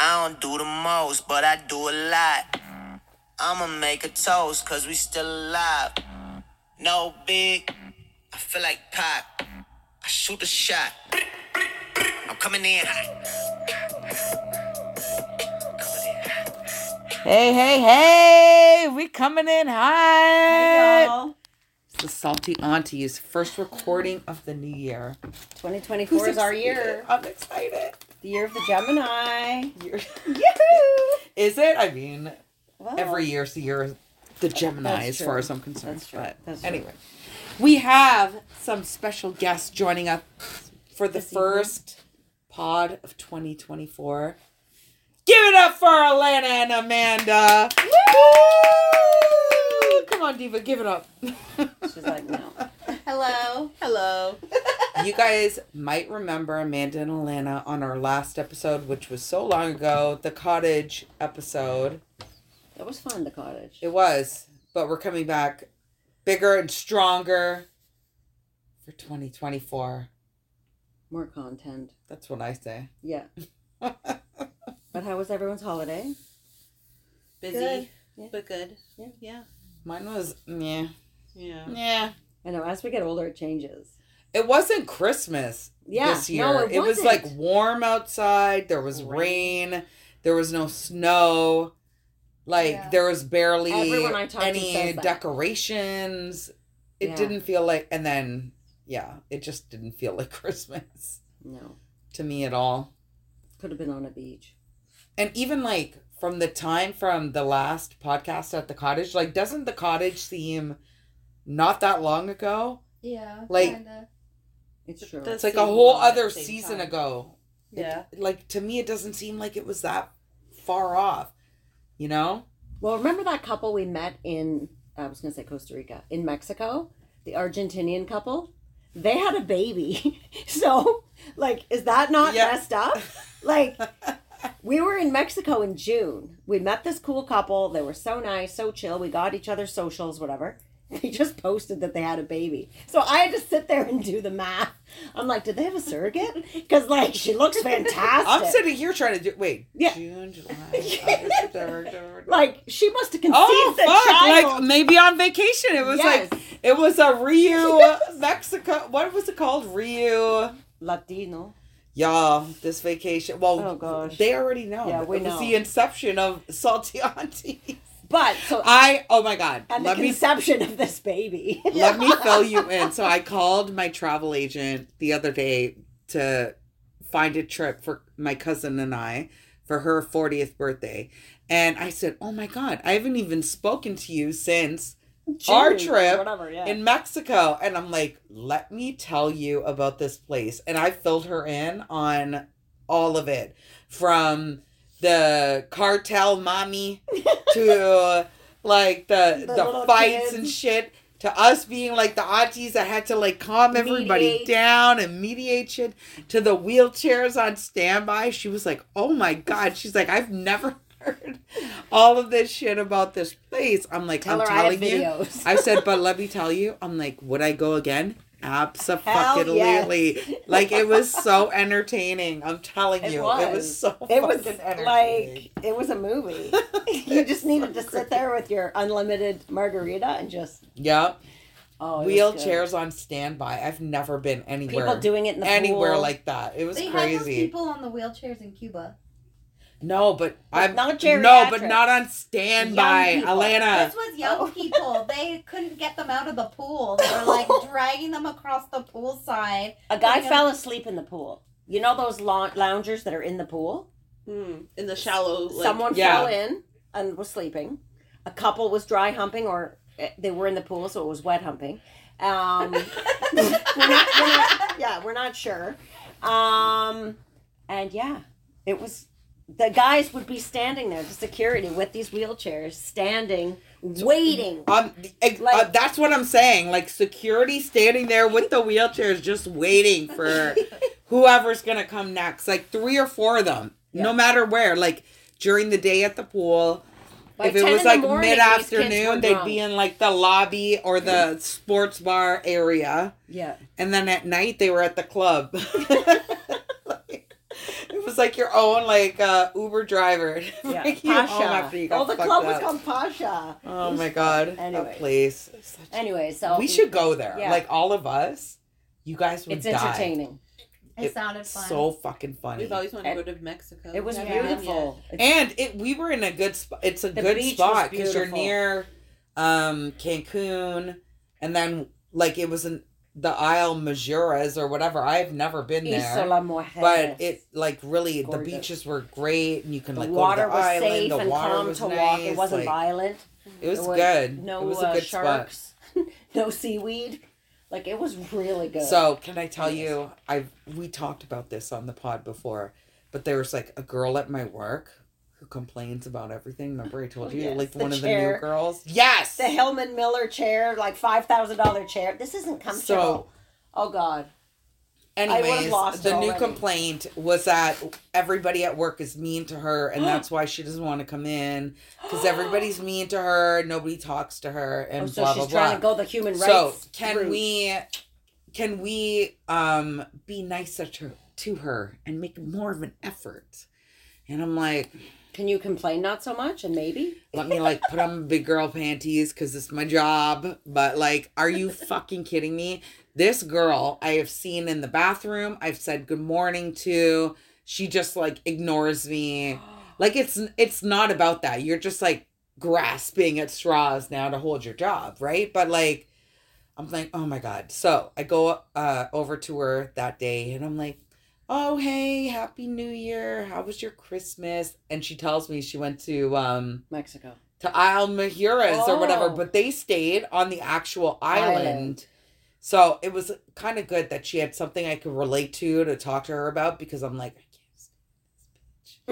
I don't do the most, but I do a lot. I'ma make a toast, cause we still alive. No big, I feel like pop. I shoot a shot. I'm coming in hot. Hey, hey, hey! We coming in hot. y'all. It's the Salty Aunties first recording of the new year. 2024 Who's is our year. I'm excited. The year of the Gemini. Year- Yahoo! Is it? I mean, Well, every year's the year of the Gemini, as far as I'm concerned. That's true. But That's true. anyway, we have some special guests joining us for the This evening. first pod of 2024. Give it up for Alana and Amanda. Woo! Come on, Diva, give it up. She's like, no. Hello. Hello. You guys might remember Amanda and Alana on our last episode, which was so long ago, the cottage episode. That was fun, the cottage. It was, but we're coming back bigger and stronger for 2024. More content. That's what I say. Yeah. But how was everyone's holiday? Busy, Good. Yeah. but good. Yeah. Yeah. Mine was, yeah, Yeah. yeah. I know, as we get older, it changes. It wasn't Christmas Yeah, this year. no, it was like warm outside. There was rain. There was no snow. Like Yeah. there was barely Everyone I talked to any says that. decorations. It Yeah. didn't feel like, and then yeah, it just didn't feel like Christmas No. to me at all. Could have been on a beach. And even like from the time from the last podcast at the cottage, like doesn't the cottage seem not that long ago? Yeah. Like- kinda. It's true. Does It's like a whole other season time. ago. It- Yeah. like to me, it doesn't seem like it was that far off. You know? Well, remember that couple we met in, I was going to say Costa Rica, in Mexico? The Argentinian couple? They had a baby. so, like, is that not Yeah. messed up? Like, we were in Mexico in June. We met this cool couple. They were so nice, so chill. We got each other's socials, whatever. They just posted that they had a baby. So I had to sit there and do the math. I'm like, did they have a surrogate? Because, like, she looks fantastic. I'm sitting here trying to do. Wait. Yeah. June, July, August, September, October. Like, she must have oh, conceived Oh the fuck! child. Like maybe on vacation. It was Yes. like it was a Rio, Mexico. What was it called? Rio. Latino. Y'all, this vacation. Well, Oh, gosh. they already know. Yeah, we it was know. the inception of Salty Auntie. But, so, I. Oh my god. and Let the me conception of this baby. let me fill you in. So I called my travel agent the other day to find a trip for my cousin and I for her 40th birthday. And I said, "Oh my god, I haven't even spoken to you since our trip whatever, yeah. in Mexico." And I'm like, "Let me tell you about this place." And I filled her in on all of it from the cartel mommy to like the The the, fights kids. and shit. To us being like the aunties that had to like calm everybody Mediate. down and mediate shit to the wheelchairs on standby. She was like oh my god. She's like i've never heard all of this shit about this place. I'm like Tell i'm her I telling you. i said but let me tell you. I'm like would i go again absolutely yes. like it was so entertaining i'm telling It you it was. was so it was fucking entertaining. like it was a movie. you just needed to sit there with your unlimited margarita and just yep oh, it was good. wheelchairs on standby. I've never been anywhere People doing it in the anywhere pool. like that. It was They had those crazy. people on the wheelchairs in Cuba. No, but But I'm not Jerry. no, but not on standby, Young people. Alana. This was young Oh. people. They couldn't get them out of the pool. They were like dragging them across the pool side. A guy Putting 'em- fell asleep in the pool. You know those lou- loungers that are in the pool? Hmm. In the shallow, like, Someone yeah. fell in and was sleeping. A couple was dry humping, or eh, they were in the pool, so it was wet humping. Um, we're not, we're not, yeah, we're not sure. Um, and yeah, it was. The guys would be standing there, the security with these wheelchairs, standing, waiting. Um, ex- uh, that's what I'm saying. Like security standing there with the wheelchairs, just waiting for whoever's gonna come next. Like three or four of them, no matter where. Like during the day at the pool, By if it was like mid these kids were afternoon, they'd be in like the lobby or the sports bar area. Yeah. And then at night they were at the club. it was like your own like uh, Uber driver. Yeah, bring you home Pasha. after you got oh, the fucked club was called Pasha. Oh my god, Anyway. that place. such- Anyway, so we should go there. Yeah. Like all of us. You guys would It's die. entertaining. It, It- sounded fun. So fucking funny. We've always wanted And- to go to Mexico. It was Yeah. beautiful. It's- And it we were in a good spot. It's a The good beach spot because you're near um Cancun and then like it was in the Isla Mujeres or whatever. I've never been there. But it like really the beaches were great and you can the like water go to the was island. safe the and water calm was to nice. walk. It wasn't like, violent. It was There good. No it was a uh, good spot. sharks. no seaweed. Like it was really good. So can I tell Yes. you, I've we talked about this on the pod before, but there was like a girl at my work who complains about everything. Remember I told you, yes, like one of the new girls. Yes. the Herman Miller chair, like five thousand dollar chair. This isn't comfortable. So- oh God. Anyways, the new already. complaint was that everybody at work is mean to her, and that's why she doesn't want to come in because everybody's mean to her. Nobody talks to her, and Oh, so blah she's blah trying blah. to go the human rights. So can route. we, can we, um, be nicer to to her and make more of an effort? And I'm like, Can you complain not so much and maybe? let me like put on big girl panties because it's my job. But like, are you fucking kidding me? This girl I have seen in the bathroom. I've said good morning to. She just like ignores me. Like it's it's not about that. You're just like grasping at straws now to hold your job, right? But like, I'm like, oh my god. So I go uh over to her that day, and I'm like. Oh hey, happy new year. How was your Christmas? And she tells me she went to um Mexico. to Isla Mujeres or whatever, Oh. but they stayed on the actual island. Island. So it was kind of good that she had something I could relate to to talk to her about because I'm like, I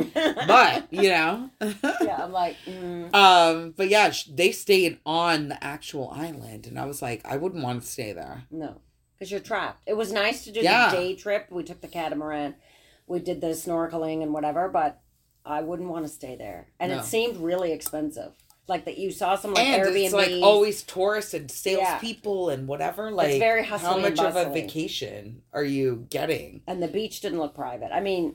can't this bitch. But, you know. yeah, I'm like, mm, um, but yeah, they stayed on the actual island and I was like, I wouldn't want to stay there. no, because you're trapped. It was nice to do Yeah. the day trip. We took the catamaran, we did the snorkeling and whatever, but I wouldn't want to stay there. And No. it seemed really expensive. Like that, you saw some like and Airbnb. it's like always tourists and salespeople and whatever. Like, it's very how much of a vacation are you getting? and the beach didn't look private. I mean,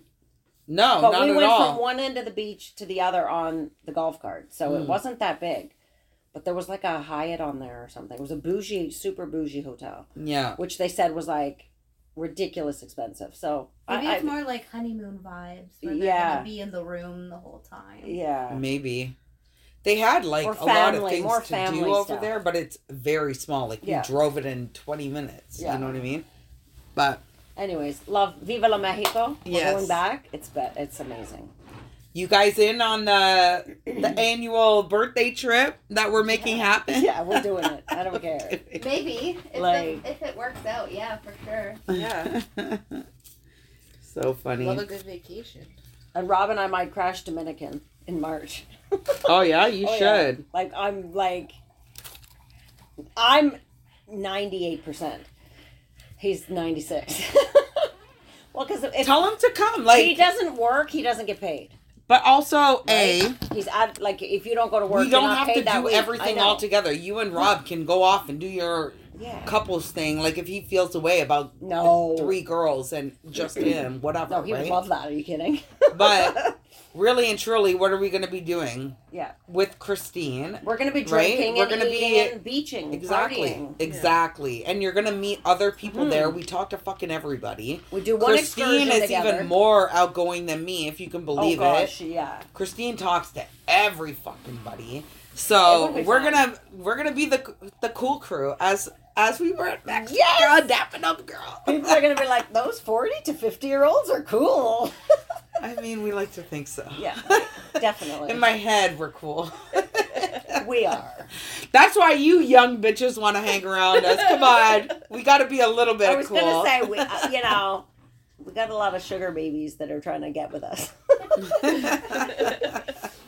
No, but we went all. from one end of the beach to the other on the golf cart, so Mm. it wasn't that big. But there was like a Hyatt on there or something. It was a bougie, super bougie hotel, yeah. which they said was like ridiculous expensive. So Maybe I, it's I- more like honeymoon vibes where they're Yeah. gonna be in the room the whole time. yeah, Maybe. They had like Or a lot of things more to do over stuff. there, but it's very small. Like Yeah. we drove it in twenty minutes. Yeah. You know what I mean? But Anyways, love Viva la Mexico. We're Yes. going back. It's be- it's amazing. You guys in on the the annual birthday trip that we're making happen? Yeah, we're doing it. I don't care. Maybe if, Like- the, if it works out, yeah, for sure. Yeah. so funny. Love a good vacation. And Rob and I might crash Dominican in March. Oh yeah, you Oh, yeah. should. Like I'm like I'm ninety eight percent. He's ninety six. well, because if Tell him to come. Like he doesn't work, he doesn't get paid. But also a. He's at like if you don't go to work, you're don't have to do week. Everything all together. You and Rob can go off and do your Yeah. couples thing. Like if he feels a way about No. three girls and just him, whatever. No, he right? would love that. Are you kidding? But really and truly, what are we going to be doing yeah, with Christine? we're gonna be Right? drinking We're and gonna be- and beaching, Exactly. partying. Exactly. And you're going to meet other people Mhm. there. We talk to fucking everybody. We do one Christine is together. even more outgoing than me, if you can believe oh believe gosh, it. yeah. Christine talks to every fucking buddy. So we're fun. gonna we're gonna be the the cool crew as as we were at Mexico. Yes! dapping up, girl. People are gonna be like, those forty to fifty year olds are cool. I mean, we like to think so. Yeah, definitely. In my head, we're cool. we are. That's why you young bitches want to hang around us. Come on, we got to be a little bit I was cool. gonna say, we, uh, you know, we got a lot of sugar babies that are trying to get with us. Remember that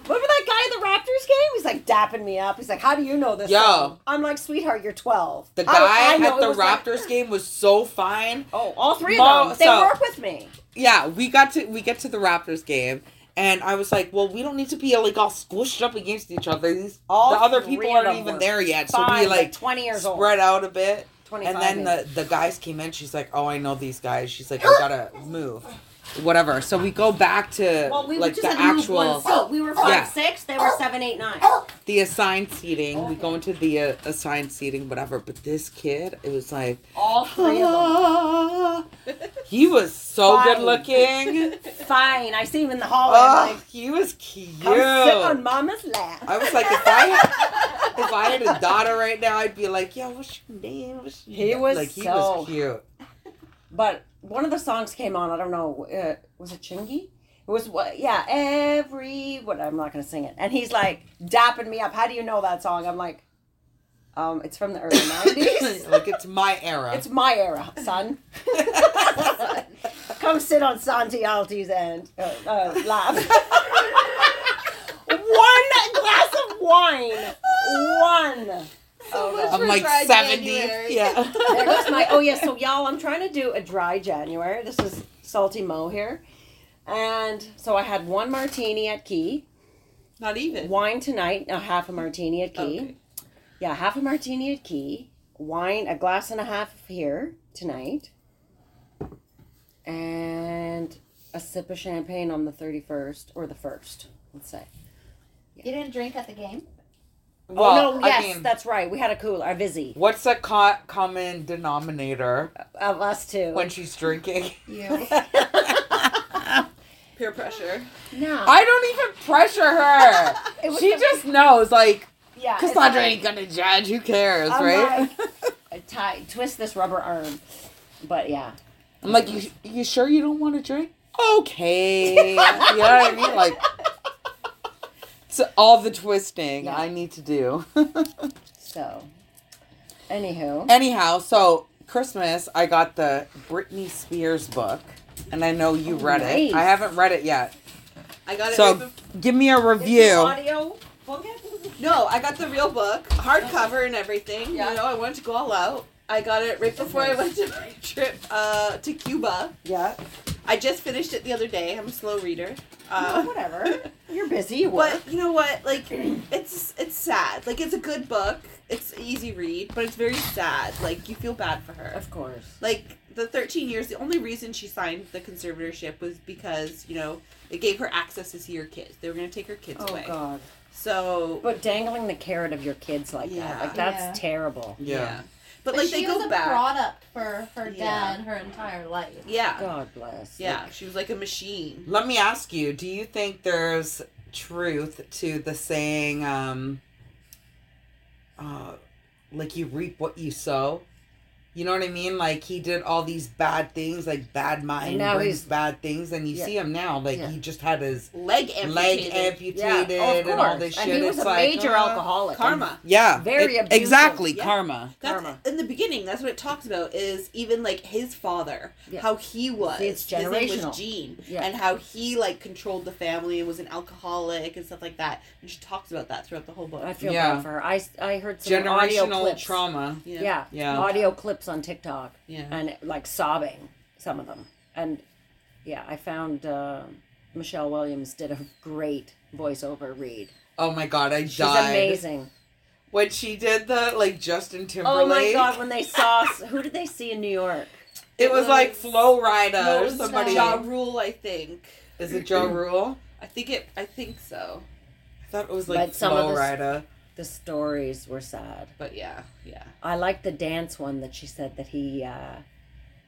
guy at the Raptors game? He's like dapping me up. He's like, "How do you know this?" Yo. song?" I'm like, "Sweetheart, you're 12." the guy I know at the was like- Raptors game was so fine. oh, all three Mo- of them. They so- work with me. Yeah, we got to we get to the Raptors game. And I was like, well, we don't need to be like all squished up against each other. These All the other people aren't even there yet, so we like like 20 years old. spread out a bit. 25 And then maybe. the the guys came in. She's like, "Oh, I know these guys." She's like, "I gotta move." Whatever. So we go back to Well, we like the had to move actual one. So we were five, Yeah. six. They were seven, eight, nine. the assigned seating. We go into the uh, assigned seating, whatever. But this kid, it was like All three of them. he was so Fine. good looking. Fine. I see him in the hallway. Oh, like, he was cute. come sit on mama's lap. I was like, if I had, if I had a daughter right now, I'd be like, yo, what's your name? What's your He name?" was like he so- was cute. But one of the songs came on. I don't know. Uh, was it Chingy? It was what? Yeah. Every what? I'm not gonna sing it. And he's like dapping me up. How do you know that song? I'm like, um, it's from the early '90s. like it's my era. It's my era, son. Come sit on Santi Alti's end. Uh, uh, lap. One glass of wine. One. Oh. I'm like seventy. January. Yeah. There goes my. Oh yeah. So y'all, I'm trying to do a dry January. This is Salty Mo here, and so I had one martini at Key, Not even. wine tonight, a half a martini at Key. Okay. Yeah, half a martini at Key, wine, a glass and a half here tonight, and a sip of champagne on the 31st or the 1st, let's say. You didn't drink at the game? Oh, no, I yes, mean, that's right. We had a cooler, a Vizzy what's the co- common denominator of us two. when she's drinking? You. Peer pressure. no. I don't even pressure her. She the- just knows, like, yeah, it's Cassandra like- ain't gonna judge. Who cares, I'm right? like, tie, twist this rubber arm. But yeah. I'm like, you, you sure you don't want to drink? Okay. you know what I mean? Like, it's all the twisting Yeah. I need to do. So, anywho. Anyhow, so Christmas, I got the Britney Spears book, and I know you Oh, read nice. it. I haven't read it yet. I got it. So right give me a Is review. audio book no, I got the real book, hardcover and everything. Yeah. You know, I wanted to go all out. I got it right before I went to my trip uh, to Cuba. Yeah. I just finished it the other day. I'm a slow reader. No, Uh, whatever. You're busy. You. But you know what? Like, it's it's sad. Like, it's a good book. It's easy read, but it's very sad. Like, you feel bad for her. Of course. Like the 13 years, the only reason she signed the conservatorship was because you know it gave her access to see her kids. They were gonna take her kids Oh away. Oh God. So But dangling the carrot of your kids like Yeah. that, like that's Yeah. terrible. Yeah. But, But like she they was go a back. product for her Yeah. dad her entire life. Yeah. God bless. Yeah. She was like a machine. Let me ask you: Do you think there's truth to the saying, um, uh, like you reap what you sow? You know what I mean? Like he did all these bad things, like bad mind now brings he's- bad things, and you Yeah. see him now, like Yeah. he just had his Leg amputated. leg amputated Yeah. Oh, and all course. this and shit. he was it's a like major uh, alcoholic. Karma. Yeah, Very it- abusive. exactly Yeah. karma. That's Karma. in the beginning. That's what it talks about. Is even like his father, Yeah. how he was. See, it's His name was Gene, Yeah. and how he like controlled the family and was an alcoholic and stuff like that. And she talks about that throughout the whole book. I feel Yeah. bad for her. I, I heard some audio Generational clips. trauma. yeah. Yeah. Yeah. Audio clips on TikTok Yeah. and like sobbing, some of them. And yeah, I found uh, Michelle Williams did a great voiceover read. Oh my god, I She's died amazing. when she did the like Justin Timberlake. Oh my god, when they saw who did they see in New York? It was like Flo Rida or somebody. Ja Rule, I think. Is it Joe Rule? I think it. I think so. I thought it was like But some Flo of the- Rida. The stories were sad. But yeah, yeah. I like the dance one that she said that he uh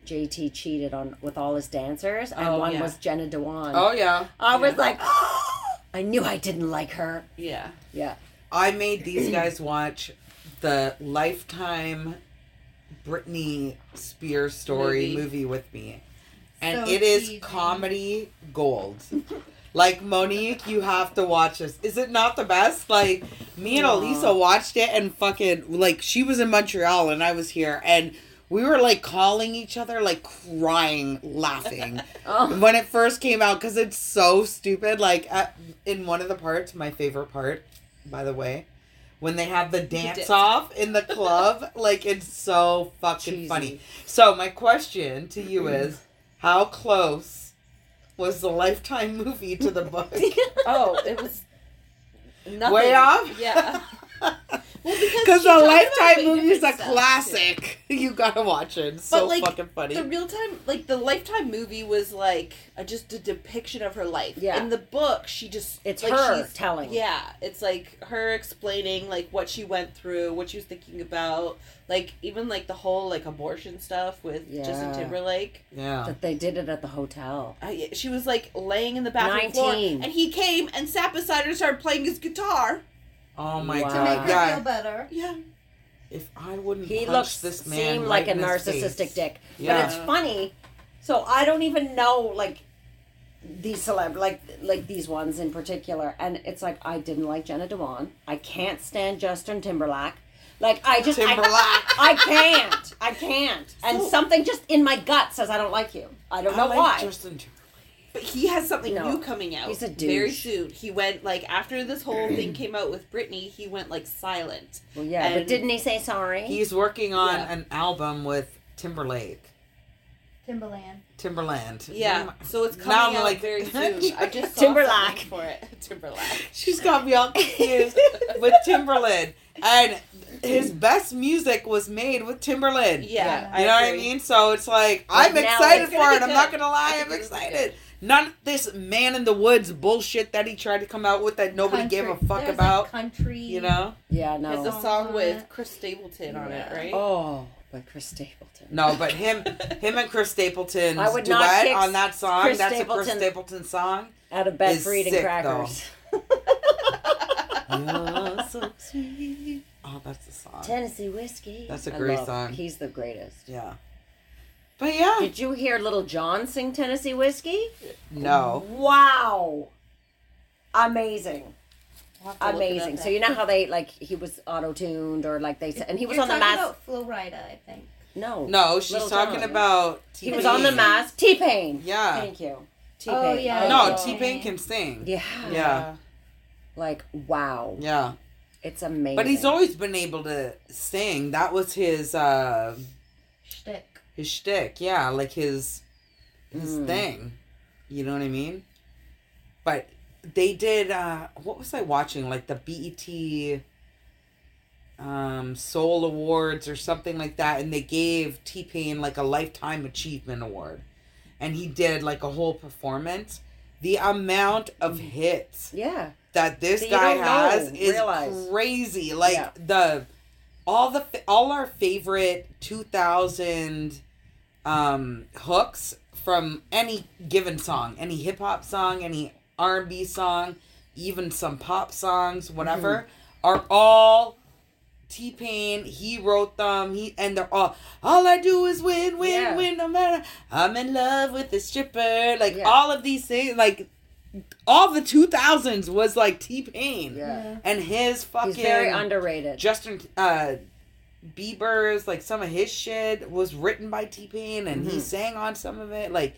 JT cheated on with all his dancers and Oh, one yeah. was Jenna Dewan. Oh yeah. I was Yeah. like I knew I didn't like her. Yeah. Yeah. I made these guys watch the Lifetime Britney Spears story Movie. movie, with me. And So it is comedy gold. like Monique, you have to watch this. Is it not the best? Like me and Elisa watched it and fucking like she was in Montreal and I was here and we were like calling each other like crying laughing Oh. when it first came out because it's so stupid. Like at, in one of the parts, my favorite part, by the way, when they have the dance off in the club, like it's so fucking Cheesy. funny. So my question to you mm. is, how close was the Lifetime movie to the book? Oh, it was nothing. Way off? Yeah. Well, because Because she the Lifetime way movie is a different stuff, too. classic. You gotta watch it. It's so like, fucking funny. The real time, like the Lifetime movie, was like a, just a depiction of her life. Yeah. In the book, she just It's like, her she's- telling. Yeah, it's like her explaining like what she went through, what she was thinking about, like even like the whole like abortion stuff with Justin Timberlake. yeah. That they did it at the hotel. Uh, yeah, she was like laying in the bathroom floor, and he came and sat beside her and started playing his guitar. Oh my Wow. To make her Yeah. feel better. Yeah, If I wouldn't He punch looks this man seem right like a narcissistic face. dick. Yeah. But it's funny. So I don't even know like these celeb like like these ones in particular. And it's like I didn't like Jenna Dewan. I can't stand Justin Timberlake. Like I just Timberlake. I, can't. I can't. And So- something just in my gut says I don't like you. I don't know like why. Justin Timberlake. But he has something No. new coming out. He's a very douche. soon. He went like after this whole thing came out with Britney, he went like silent. well, yeah, but didn't he say sorry? He's working on Yeah. an album with Timberlake. Timberland. Timberland. Yeah, so it's Now coming I'm out like- very soon. I just saw Timberlake. for it. Timberlake. She's got me all confused with Timberland. And his best music was made with Timberland. Yeah, You know what I mean? So it's like Like I'm excited for it. I'm not gonna lie, I I'm think it's excited. None of this man in the woods bullshit that he tried to come out with that nobody gave a fuck there's about. country. You know? yeah, no. It's no. a song with. Chris Stapleton on it, right? Oh, by Chris Stapleton. No, but him him and Chris Stapleton's I would not duet on that song, Chris that's a Chris Stapleton. Stapleton song. Out of bed Is for eating sick, crackers. You're so sweet. Oh, that's the song. Tennessee whiskey. That's a I great love- song. He's the greatest. Yeah. But yeah. Did you hear Lil Jon sing Tennessee whiskey? No. Wow. Amazing. I'll have to look it up Amazing. So you know how they like he was auto tuned or like they said, and he was You're on the talking mask. about Flo Rida, I think. No, No, she's Little talking John. about he was on the T-Pain. mask. T Pain. Yeah. Thank you. T Oh, Pain. yeah. No, Oh. T Pain can sing. Yeah. Yeah. Like wow, Yeah. it's amazing. But he's always been able to sing. That was his uh Shtick. His shtick, yeah, like his his Mm. thing. You know what I mean? But they did uh what was I watching? Like the BET um Soul Awards or something like that and they gave T Pain like a lifetime achievement award. And he did like a whole performance. The amount of hits yeah. that this That guy has know, is realize. crazy. Like Yeah. the all the all our favorite 2000 um hooks from any given song, any hip hop song, any R&B song, even some pop songs, whatever, Mm-hmm. are all T Pain, he wrote them. He and they're all. All I do is win, win, Yeah. win. No matter I'm in love with the stripper. Like Yeah. all of these things, like all the two thousands was like T Pain Yeah. and his fucking He's very underrated. Justin uh, Bieber's like some of his shit was written by T Pain and he Mhm. sang on some of it. Like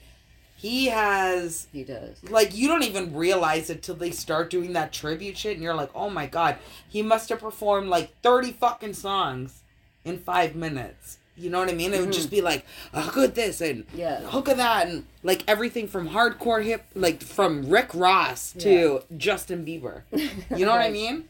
he has he does. like you don't even realize it till they start doing that tribute shit and you're like oh my god he must have performed like 30 fucking songs in five minutes you know what i mean it would just be like a hook of this and Yeah. hook of that and like everything from hardcore hip like from rick ross to justin bieber you know what i mean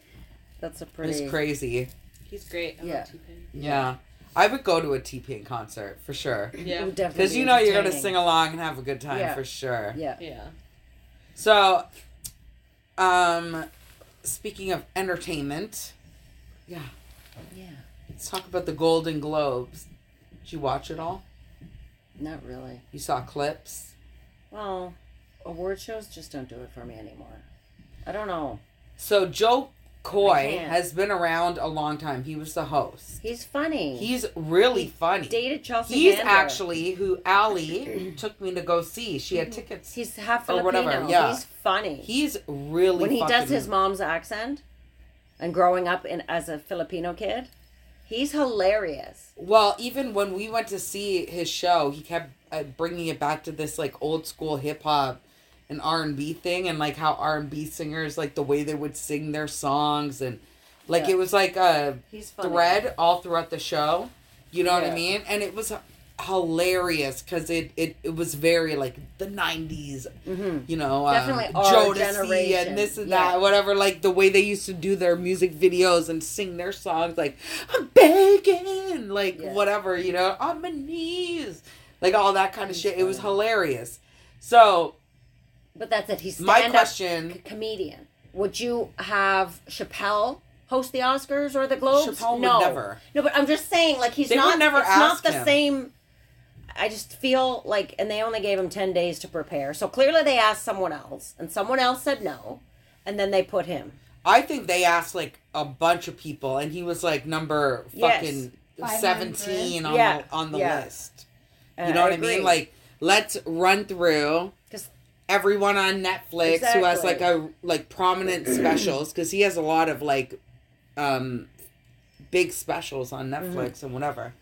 That's a pretty. it's crazy He's great. I Yeah. love yeah i would go to a t-pain concert for sure Yeah. definitely because you know you're gonna sing along and have a good time Yeah. for sure Yeah. Yeah. So, um, speaking of entertainment, yeah, Yeah. let's talk about the Golden Globes. Did you watch it all? Not really. You saw clips. Well, award shows just don't do it for me anymore. I don't know. So Jo I Koy has been around a long time. He was the host. He's funny. He's really He funny. dated Chelsea. He's Handler. actually who Allie took me to go see. She had tickets. He's half or Filipino. whatever, yeah. He's funny. He's really when he does his mom's accent, and growing up in as a Filipino kid, he's hilarious. Well, even when we went to see his show, he kept uh, bringing it back to this like old school hip hop and R and B thing, and like how R and B singers like the way they would sing their songs, and like Yeah. it was like a He's thread all throughout the show. You know what I mean? And it was hilarious because it, it it was very like the '90s, Mm-hmm. you know, um, Definitely our Jodeci generation. and this and Yeah. that, whatever. Like the way they used to do their music videos and sing their songs, like I'm begging, like Yeah. whatever, you know, on my knees, like all that kind of shit. It was hilarious. So But that's it. He's my question, c- comedian. Would you have Chappelle host the Oscars or the Globes? Chappelle would no, never. No, but I'm just saying, like he's They would not. never it's not the him. same. I just feel like, and they only gave him ten days to prepare. So clearly, they asked someone else, and someone else said no, and then they put him. I think they asked like a bunch of people, and he was like number fucking 500. seventeen on Yeah, the on the yeah. list. You uh, know what I mean? Like, let's run through 'Cause- everyone on Netflix who has like a like prominent specials because he has a lot of like um big specials on Mm-hmm. Netflix and whatever.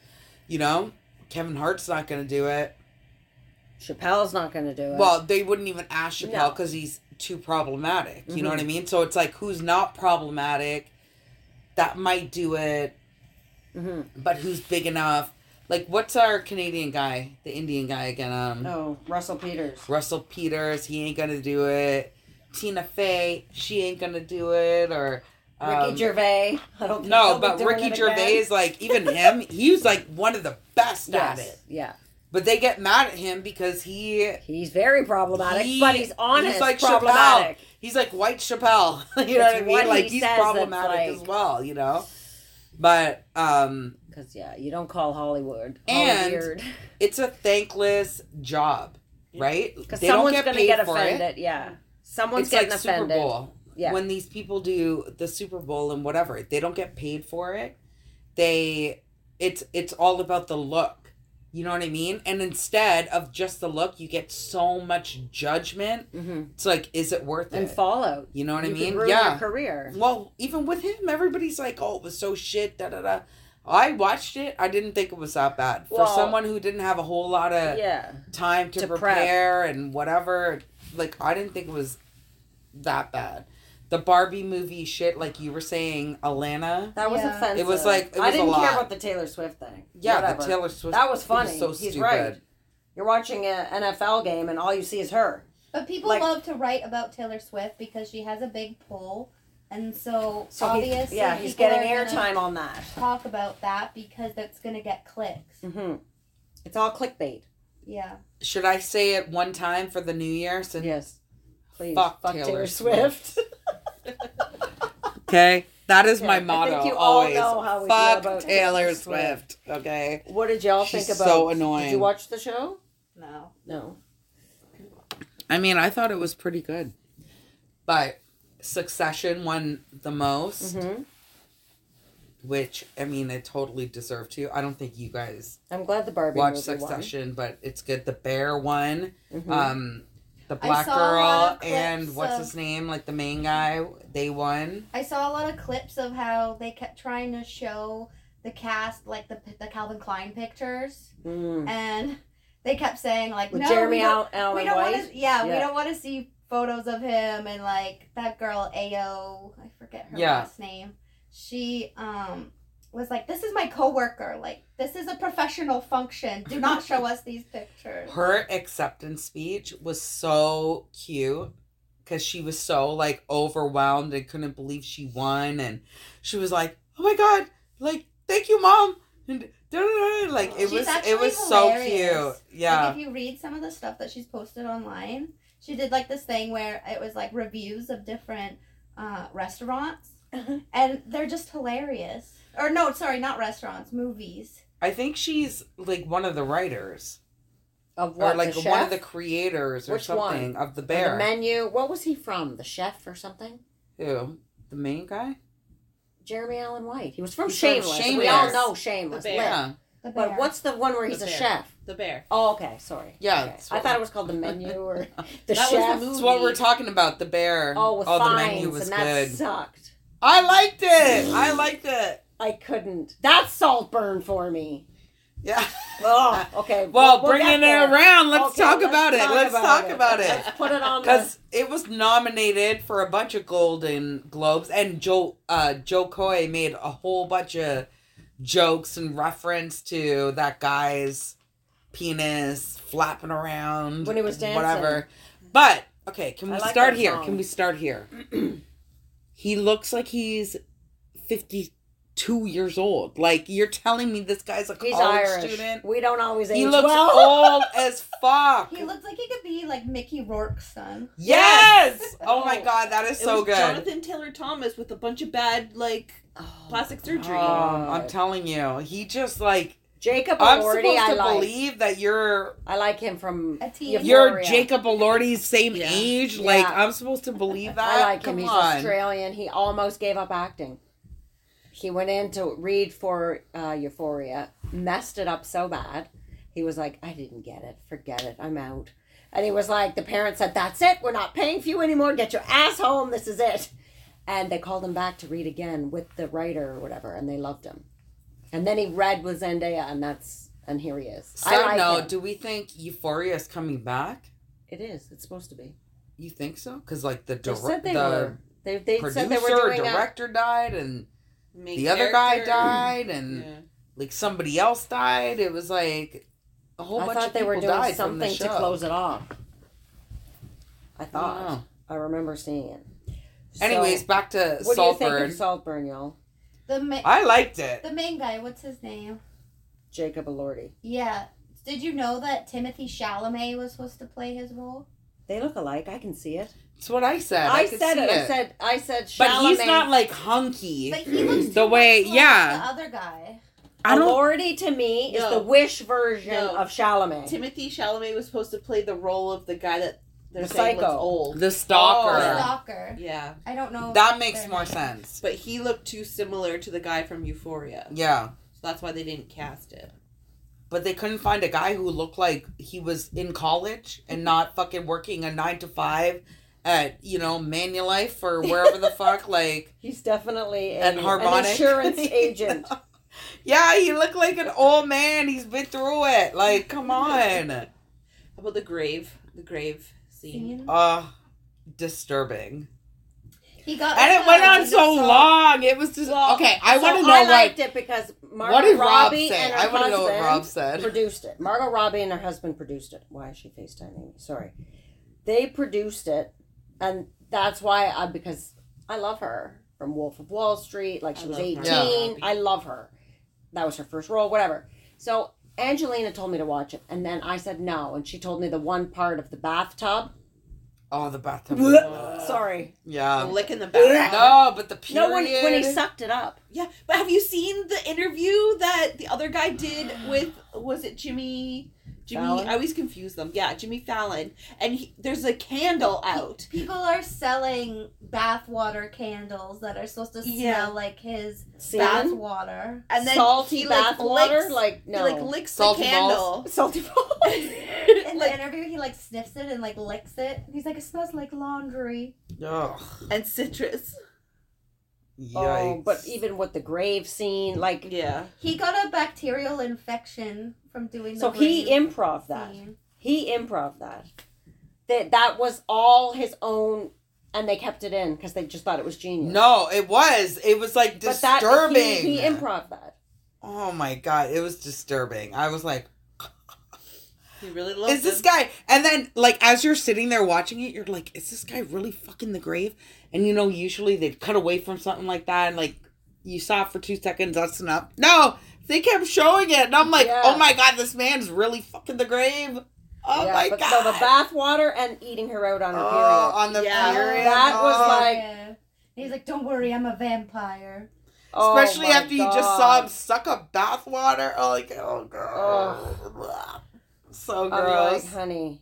You know, Kevin Hart's not going to do it. Chappelle's not going to do it. Well, they wouldn't even ask Chappelle No. because he's too problematic. You know Mhm. what I mean? So it's like who's not problematic that might do it, hmm but who's big enough? Like, what's our Canadian guy, the Indian guy again? Um, oh, Russell Peters. Russell Peters, he ain't gonna do it. Tina Fey, she ain't gonna do it. Or um, Ricky Gervais. I don't think No, but Ricky again. Gervais, like even him, he was like one of the best at it. yeah. But they get mad at him because he He's very problematic, He- but he's honest. he's like problematic. He's like white Chappelle. you know It's what I mean? like he he's problematic like- as well, you know? But um Because yeah, you don't call Hollywood And- Hollywood it's a thankless job, right? because someone's get gonna paid get offended. Yeah, someone's It's getting like offended. Super Bowl. Yeah. When these people do the Super Bowl and whatever, they don't get paid for it. They it's it's all about the look. You know what I mean? And instead of just the look, you get so much judgment. hmm It's like, is it worth And it? And fallout. you know what you I mean? ruin Yeah. your career. Well, even with him, everybody's like, "Oh, it was so shit." Da da da. I watched it. I didn't think it was that bad for Well- someone who didn't have a whole lot of Yeah, time to, To prep. prepare and whatever. Like, I didn't think it was that bad. The Barbie movie shit, like you were saying, Alana. that was Yeah. offensive. It was like- it I was a didn't care lot. about the Taylor Swift thing. Yeah, Whatever. the Taylor Swift. That was it funny. so He's stupid. right. You're watching an NFL game and all you see is her. But people Like- love to write about Taylor Swift because she has a big pull, and so, So he- obviously, yeah, he's people getting are gonna airtime on that. Talk about that because that's gonna get clicks. Mm-hmm. It's all clickbait. Yeah. Should I say it one time for the new year? Since Yes. Please. Fuck Fuck Taylor Taylor, Swift. Swift. Okay, that is Okay, my I think motto. you all always. know how we feel Fuck about Taylor Taylor Swift. Swift. Okay. what did y'all She's think about? so annoying. Did annoying. you watch the show? No. No. I mean, I thought it was pretty good, but Succession won the most, hmm which I mean, it totally deserved to. I don't think you guys I'm glad the Barbie watch movie Succession, but it's good. The Bear won. won. Mhm. Um, the Black saw a lot Girl and clips what's of- his name, like the main guy, they won. I saw a lot of clips of how they kept trying to show the cast, like the the Calvin Klein pictures, Mm. and they kept saying like, With "No, Jeremy we don't, Al- Allen we don't White. want to. Yeah, we don't want to see photos of him and like that girl Ayo. I forget her Yeah. last name. She um was like, "This is my coworker. Like, this is a professional function. Do not show us these pictures." Her acceptance speech was so cute because she was so like overwhelmed and couldn't believe she won, and she was like, "Oh my god, like thank you, mom." And like it She's was, it was so cute. Yeah. Like if you read some of the stuff that she's posted online, she did like this thing where it was like reviews of different uh, restaurants, Uh-huh. and they're just hilarious. Or no, sorry, not restaurants, movies. I think she's like one of the writers Of what? or like the one of the creators or Which one? something of the Or bear. The menu. What was he from? The chef or something? Who? The main guy? Jeremy Allen White. He was from He's from Shameless. We Shameless. all know Shameless. The Bear. Lit. Yeah. The But what's the one where he's a Bear. chef? The bear. Oh, okay. Sorry. Yeah, Okay. I thought it was called the menu or the That was chef. the That's what we're talking about. The bear. Oh, with the fines, menu was and that good. sucked. I liked it. I liked it. I couldn't. That's Saltburn for me. Yeah. Oh, okay. Well, we'll bringing it around, let's Okay, talk let's about it. Let's talk about it. Let's put it on the. Because it was nominated for a bunch of Golden Globes, and Jo uh, Jo Koy made a whole bunch of jokes and reference to that guy's penis flapping around When he was dancing. whatever. But okay, can we like start here? Can we start here? he looks like he's fifty-two years old. Like you're telling me this guy's a He's college Irish. student? We don't always age He looks well. old as fuck. He looks like he could be like Mickey Rourke's son. Yes! Oh my god, that is It so was good. Jonathan Taylor Thomas with a bunch of bad like plastic surgery. Oh, I'm telling you, he just like Jacob I'm Elordi, supposed I to like. believe that you're I like him from A you're Jacob Elordi's same Yeah. age. Yeah. Like I'm supposed to believe that. I like Come him. He's on. Australian. He almost gave up acting. He went in to read for uh, Euphoria, messed it up so bad. He was like, I didn't get it. Forget it. I'm out. And he was like, the parents said, That's it. We're not paying for you anymore. Get your ass home. This is it. And they called him back to read again with the writer or whatever, and they loved him. And then he read with Zendaya, and that's and here he is. I Side like note, him. do we think Euphoria is coming back? It is. It's supposed to be. You think so? Because like the They dir- said they the were. They, they producer, said they were doing a, director died, and Main the other guy died, and Yeah. like somebody else died. It was like a whole I bunch thought of they people were doing died the something to close it off. I I thought. don't. I remember seeing it. Anyways, So, back to what do you think Saltburn. of Saltburn, y'all? The ma- I liked it. the main guy. What's his name? Jacob Elordi. Yeah. Did you know that Timothée Chalamet was supposed to play his role? They look alike. I can see it. That's what I said. I, I, said see it. I said. I said. but he's not like hunky. But he looks The way- much like yeah. the other guy. I. Elordi to me is the Wish version No. of Chalamet. Timothée Chalamet was supposed to play the role of the guy that they're The saying looks psycho. old. The stalker. Oh. Stalker. Yeah, I don't know. That makes more name. sense. but he looked too similar to the guy from Euphoria, Yeah. so that's why they didn't cast it. But they couldn't find a guy who looked like he was in college and not fucking working a nine to five at, you know, Manulife or wherever the fuck. Like, He's definitely a, And an insurance agent. yeah, he looked like an old man. He's been through it. Like, come on. How about the grave? The grave scene. Scene. Uh, disturbing. He got. And it went on so song. long. It was just. Well, okay, I so want to know I what. liked it because Margot What did Rob Robbie say? and her I want to know what husband Rob said. produced it. Margot Robbie and her husband produced it. Why is she FaceTiming me? Sorry. They produced it, and that's why I because I love her from Wolf of Wall Street. Like she I was eighteen. Margot Robbie. I love her. That was her first role. Whatever. So Angelina told me to watch it, and then I said no, and she told me the one part of the bathtub. Oh, the bathtub. Uh, Sorry. The Yeah. lick in the back. No, but the period. No, when when he sucked it up. Yeah, but have you seen the interview that the other guy did with was it Jimmy? Jimmy, Fallon? I always confuse them. Yeah, Jimmy Fallon, and he, there's a candle out. People are selling bathwater candles that are supposed to smell Yeah. like his Semen? bathwater. And then salty he, like, bath water. licks- Like He like licks Salty the balls? candle. salty balls. In the interview, he like sniffs it and like licks it. He's like, it smells like laundry. Ugh. and citrus. Um, Yikes. Oh, but even with the grave scene, like Yeah. He got a bacterial infection from doing the so he improv that. scene. He improv that. That that was all his own, and they kept it in because they just thought it was genius. No, it was. It was like but that disturbing. he, he improv that. Oh my god, it was disturbing. I was like, He really loves is this him. guy? And then, like, as you're sitting there watching it, you're like, is this guy really fucking the grave? And you know, usually they'd cut away from something like that, and like, you saw it for two seconds, that's enough. No, they kept showing it, and I'm like, Yeah. oh my god, this man's really fucking the grave. Oh yeah, my but god. no, the bath water and eating her out on her Oh, period. on the Yeah. period. That was Oh. like- Yeah. He's like, don't worry, I'm a vampire. Oh Especially my after you just saw him suck up bath water. Oh, like, oh, god. So I'm gross. like, honey.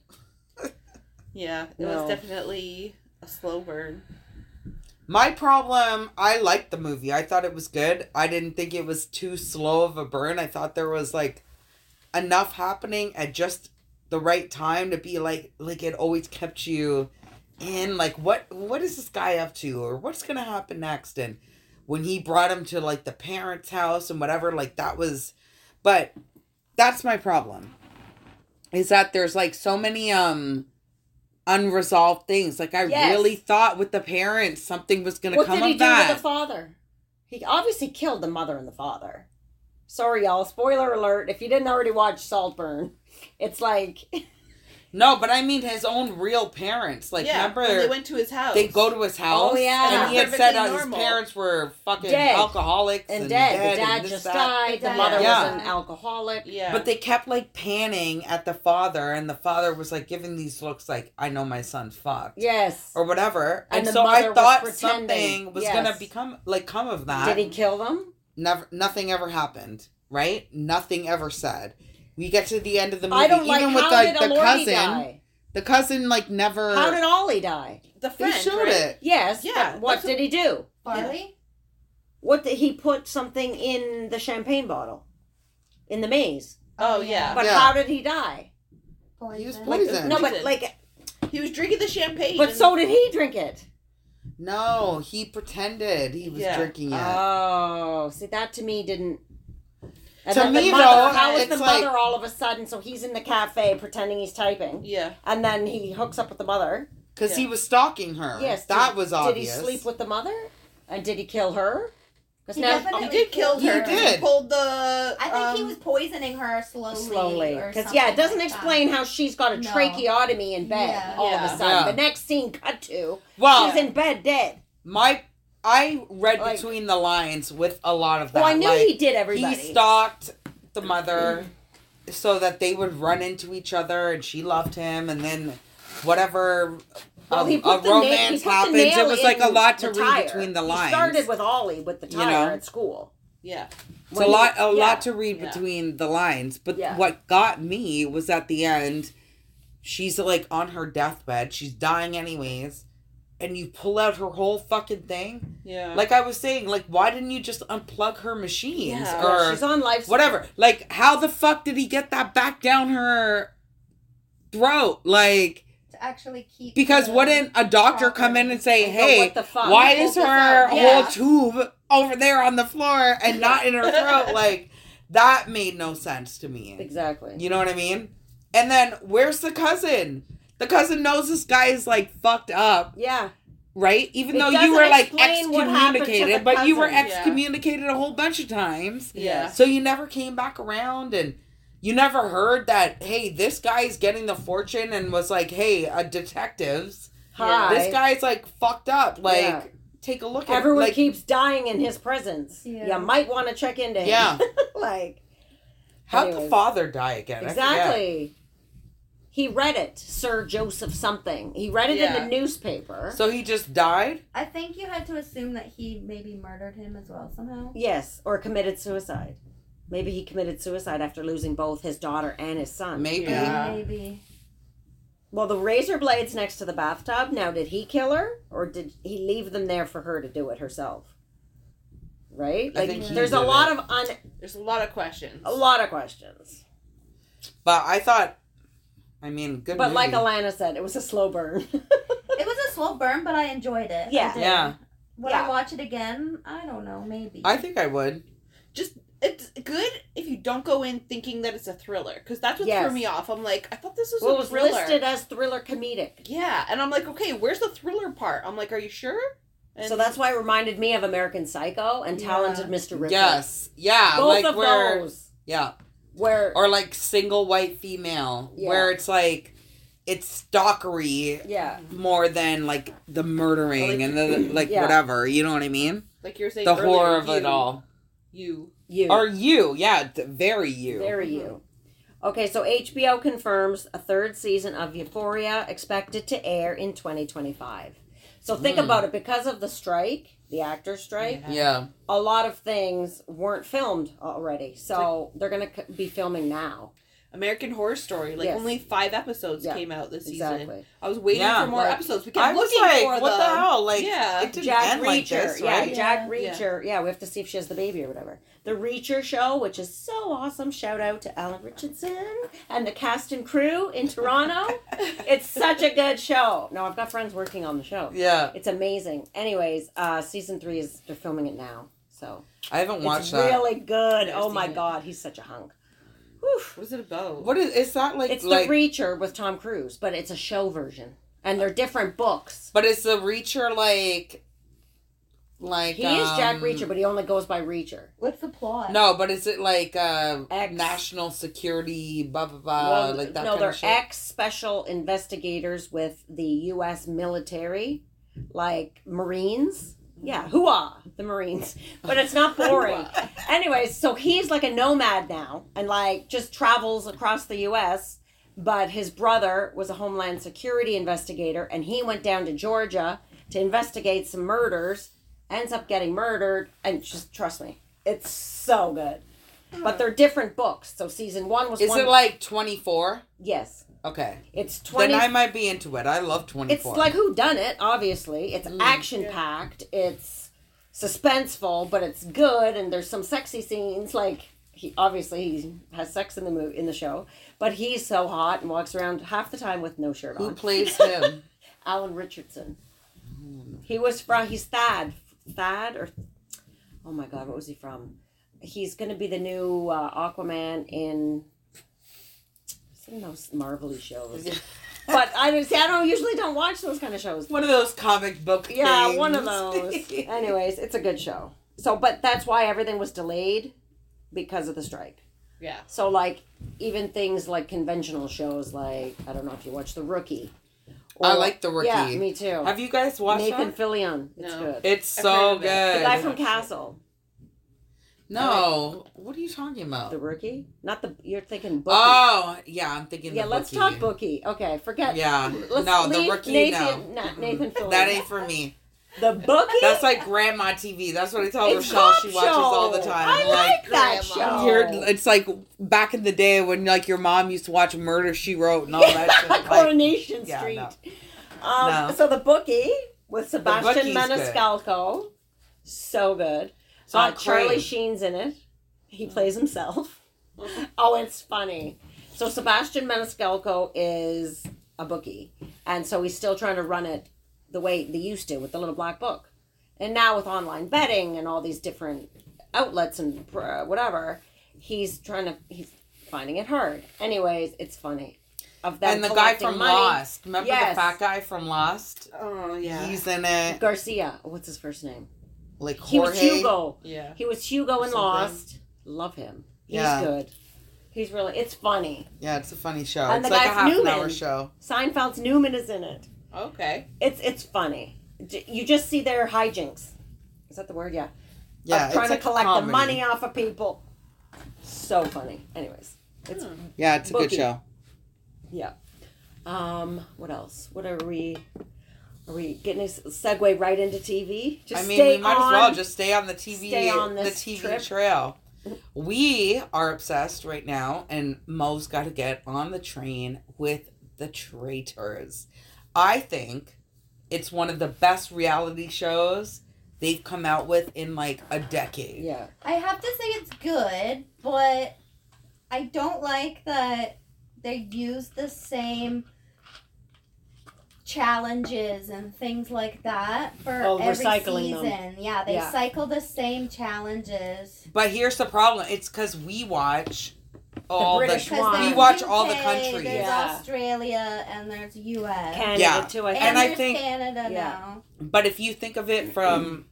Yeah, it No. was definitely a slow burn. My problem, I liked the movie. I thought it was good. I didn't think it was too slow of a burn. I thought there was like enough happening at just the right time to be like like it always kept you in like what what is this guy up to or what's going to happen next and when he brought him to like the parents' house and whatever like that was but that's my problem. Is that there's like so many um unresolved things. Like I Yes. really thought with the parents something was gonna What come did he do that. with the father? He obviously killed the mother and the father. Sorry, y'all. Spoiler alert. If you didn't already watch Saltburn, it's like No, but I mean his own real parents. Like yeah, remember when they went to his house. they go to his house. Oh, yeah. and he had said uh, his parents were fucking Dead. alcoholics and and, dead. dead the dad and just that. died. The Yeah. mother Yeah. was an alcoholic. Yeah, But they kept like panning at the father, and the father was like giving these looks like, "I know my son fucked." Yes. Or whatever, And and, the so mother I thought pretending. something was Yes. gonna become like come of that. Did he kill them? Never, nothing ever happened. Right? Nothing ever said. We get to the end of the movie, I don't like even how with like did the Elordi cousin. die? The cousin like never. How did Ollie die? the they friend, showed right? it? Yes. Yeah, but What that's did he do? Farleigh? What did he put something in the champagne bottle? In the maze. Oh yeah, But Yeah. how did he die? He was Poison. poisoned. No, but like he was drinking the champagne. but and- so did he drink it. No, he pretended he was Yeah. drinking it. Oh, see that to me didn't. And To then the me, mother, though, how is it's the like- mother all of a sudden? So he's in the cafe pretending he's typing, yeah, and then he hooks up with the mother. Because Yeah. he was stalking her. Yes, that did- was obvious. Did he sleep with the mother? And did he kill her? Because He now definitely he did kill her. He did. He pulled the. I think he um, was poisoning her slowly. slowly, because yeah, it doesn't like explain that. how she's got a No. tracheotomy in bed Yeah. all of a sudden. Yeah. The next scene cut to Well, she's in bed dead. my I read Like- between the lines with a lot of that. Well, I knew like, he did everybody. He stalked the mother so that they would run into each other, and she loved him, and then whatever. Well, um, a, he put a the romance the happens. It was like a lot to read between the He lines. started with Ollie with the You know? at school. Yeah, It's When a lot, a yeah. lot to read Yeah. between the lines. But Yeah. what got me was at the end, she's like on her deathbed. She's dying anyways, and you pull out her whole fucking thing. yeah. Like I was saying, like why didn't you just unplug her machines Yeah. or She's on life support. whatever? Like how the fuck did he get that back down her throat? Like to actually keep. because wouldn't a doctor come in and say, And "Hey, "What the fuck? why Pull is her. Yeah. whole tube over there on the floor and not in her throat?" Like that made no sense to me. Exactly. You know what I mean? And then where's the cousin? The cousin knows this guy is like fucked up, Yeah. right? Even It though you were like explain what happened to the excommunicated, but you were cousin. Yeah. excommunicated a whole bunch of times. yeah. So you never came back around and you never heard that, hey, this guy's getting the fortune and was like, hey, a detectives. Hi. This guy's like fucked up. Like, Yeah. take a look at Everyone like, keeps dying in his presence. Yeah. You might want to check into him. Yeah. like How'd the father die again? I exactly. He read it, Sir Joseph something. He read it in the newspaper. So he just died? I think you had to assume that he maybe murdered him as well somehow. yes, or committed suicide. Maybe he committed suicide after losing both his daughter and his son. Maybe. Yeah. Maybe. Well, the razor blades next to the bathtub. Now, did he kill her, or did he leave them there for her to do it herself? Right? I Like, think he there's a lot it. of un, There's a lot of questions. a lot of questions. But I thought, I mean, good But like. Alana said, it was a slow burn. It was a slow burn, but I enjoyed it. Yeah. Yeah. Would Yeah. I watch it again? I don't know. Maybe. I think I would. Just it's good if you don't go in thinking that it's a thriller because that's what Yes. threw me off. I'm like, I thought this was well, it a was thriller. listed as thriller comedic. Yeah, and I'm like, okay, where's the thriller part? I'm like, are you sure? And so that's why it reminded me of American Psycho and Yeah. Talented Mr. Ripley. Yes. Yeah. Both like of where, those. Yeah. Where Or like single white female, Yeah. where it's like, it's stalkery yeah, more than like the murdering Like- and the like Yeah. whatever. You know what I mean? like you're saying The earlier, horror of you, it all. You you. Or you, yeah, very you. Very you. Okay, so HBO confirms a third season of Euphoria expected to air in 2025. So think Hmm. about it because of the strike, the actor strike, yeah. a lot of things weren't filmed already. So they're going to be filming now. American Horror Story. Like Yes. only five episodes Yeah, came out this season. Exactly. I was waiting Yeah. for more Like, episodes. We kept I was looking like, for what the them. hell? Like, Yeah. it didn't Jack end Reacher, like this, yeah, right? Jack Yeah. Reacher. Yeah. we have to see if she has the baby or whatever. The Reacher show, which is so awesome. Shout out to Alan Ritchson and the cast and crew in Toronto. it's such a good show. No, I've got friends working on the show. Yeah, It's amazing. Anyways, uh, season three is they're filming it now, so I haven't watched it's that. really good. Oh my it. god, he's such a hunk. Whew. What is it about? What is is that like? It's like, the Reacher with Tom Cruise, but it's a show version, and they're different books. but is the Reacher like, like He is Jack um, Reacher, but he only goes by Reacher. What's the plot? No, but is it like uh Ex- national security blah blah blah Well, like that no, kind they're ex special investigators with the U.S. military, like Marines. Yeah, hooah, the Marines. But it's not boring. Anyways, so he's like a nomad now and like just travels across the US. But his brother was a Homeland Security investigator and he went down to Georgia to investigate some murders, ends up getting murdered, and just trust me, it's so good. But they're different books. So season one was Is one it like 24? Yes. Okay. It's twenty Then I might be into it. I love 24. it's like who done it obviously it's Mm. action packed it's suspenseful but it's good and there's some sexy scenes like he obviously he has sex in the movie in the show but he's so hot and walks around half the time with no shirt Who on Who plays him? alan ritchson he was from he's thad thad or oh my god what was he from he's gonna be the new uh, aquaman in some of those marvelly shows but i don't see i don't usually don't watch those kind of shows One of those comic book yeah, things. one of those. Anyways, it's a good show. So, but that's why everything was delayed because of the strike. Yeah. So, like, even things like conventional shows, like I don't know if you watch The Rookie. I like The Rookie. Yeah, me too. Have you guys watched Nathan that? Fillion. It's No. good. It's so good. it. the guy from Castle. No. What are you talking about? The Rookie. Not the. You're thinking Bookie. Oh, yeah, I'm thinking yeah, the let's Bookie. talk Bookie. Okay, forget. Yeah. Let's no, the rookie Nathan, no. not Nathan Fillion. That ain't for me. The Bookie. That's like grandma TV. That's what I tell It's Rochelle. She watches all the time. I like that grandma. show. You're, it's like back in the day when like your mom used to watch Murder She Wrote and all that shit. Like, Coronation yeah, Street. no. Um, No. So the bookie with Sebastian Bookie's good. Maniscalco, so good. It's on Uh, Charlie Sheen's in it. He plays himself. oh, it's funny. So Sebastian Maniscalco is a bookie, and so he's still trying to run it the way they used to with the little black book, and now with online betting and all these different outlets and uh, whatever, he's trying to he's finding it hard. Anyways, it's funny. Of them and the guy from money. Lost. Remember Yes. the fat guy from Lost? Oh yeah. He's in it. Garcia. What's his first name? Like Jorge? He was Hugo. yeah. He was Hugo in Lost. Love him. He's Yeah. good. He's really. It's funny. Yeah, it's a funny show. And it's the like guy a from half an hour Newman. show. Seinfeld's Newman is in it. Okay. It's it's funny. You just see their hijinks. Is that the word? Yeah. Yeah, of trying to like a collect the money off of people. So funny. Anyways, it's Yeah, it's a Bookie. good show. yeah. Um. What else? What are we? Are we getting a segue right into TV? Just I mean, stay we might on. as well just stay on the TV, stay on the TV trip. trail. We are obsessed right now, and Mo's got to get on the train with the Traitors. I think it's one of the best reality shows they've come out with in like a decade. Yeah. I have to say it's good, but I don't like that they use the same challenges and things like that for Oh, every recycling them. season. Yeah, they Yeah. cycle the same challenges. But here's the problem: it's because we watch all the, British Because one. we watch all the countries. There's Yeah. Australia and there's US. Canada Yeah. too. I and think. And I think- Canada Yeah. now. But if you think of it from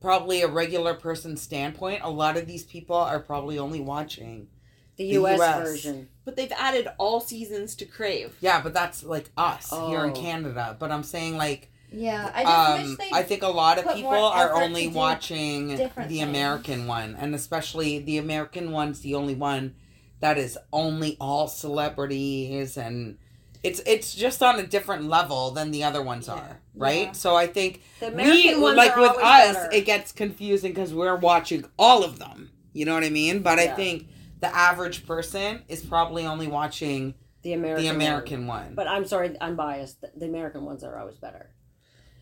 probably a regular person's standpoint, a lot of these people are probably only watching. the the U.S. US. version. But they've added all seasons to Crave. Yeah, but that's like us here in Oh. Canada. But I'm saying like Yeah, I just um. I think a lot of people are only watching the things. American one, and especially the American one's the only one that is only all celebrities and. It's it's just on a different level than the other ones Yeah. are, right? Yeah. So I think we like with us better. it gets confusing because we're watching all of them you know what i mean but i think the average person is probably only watching the American. the one. american one, But I'm sorry, I'm biased. The American ones are always better.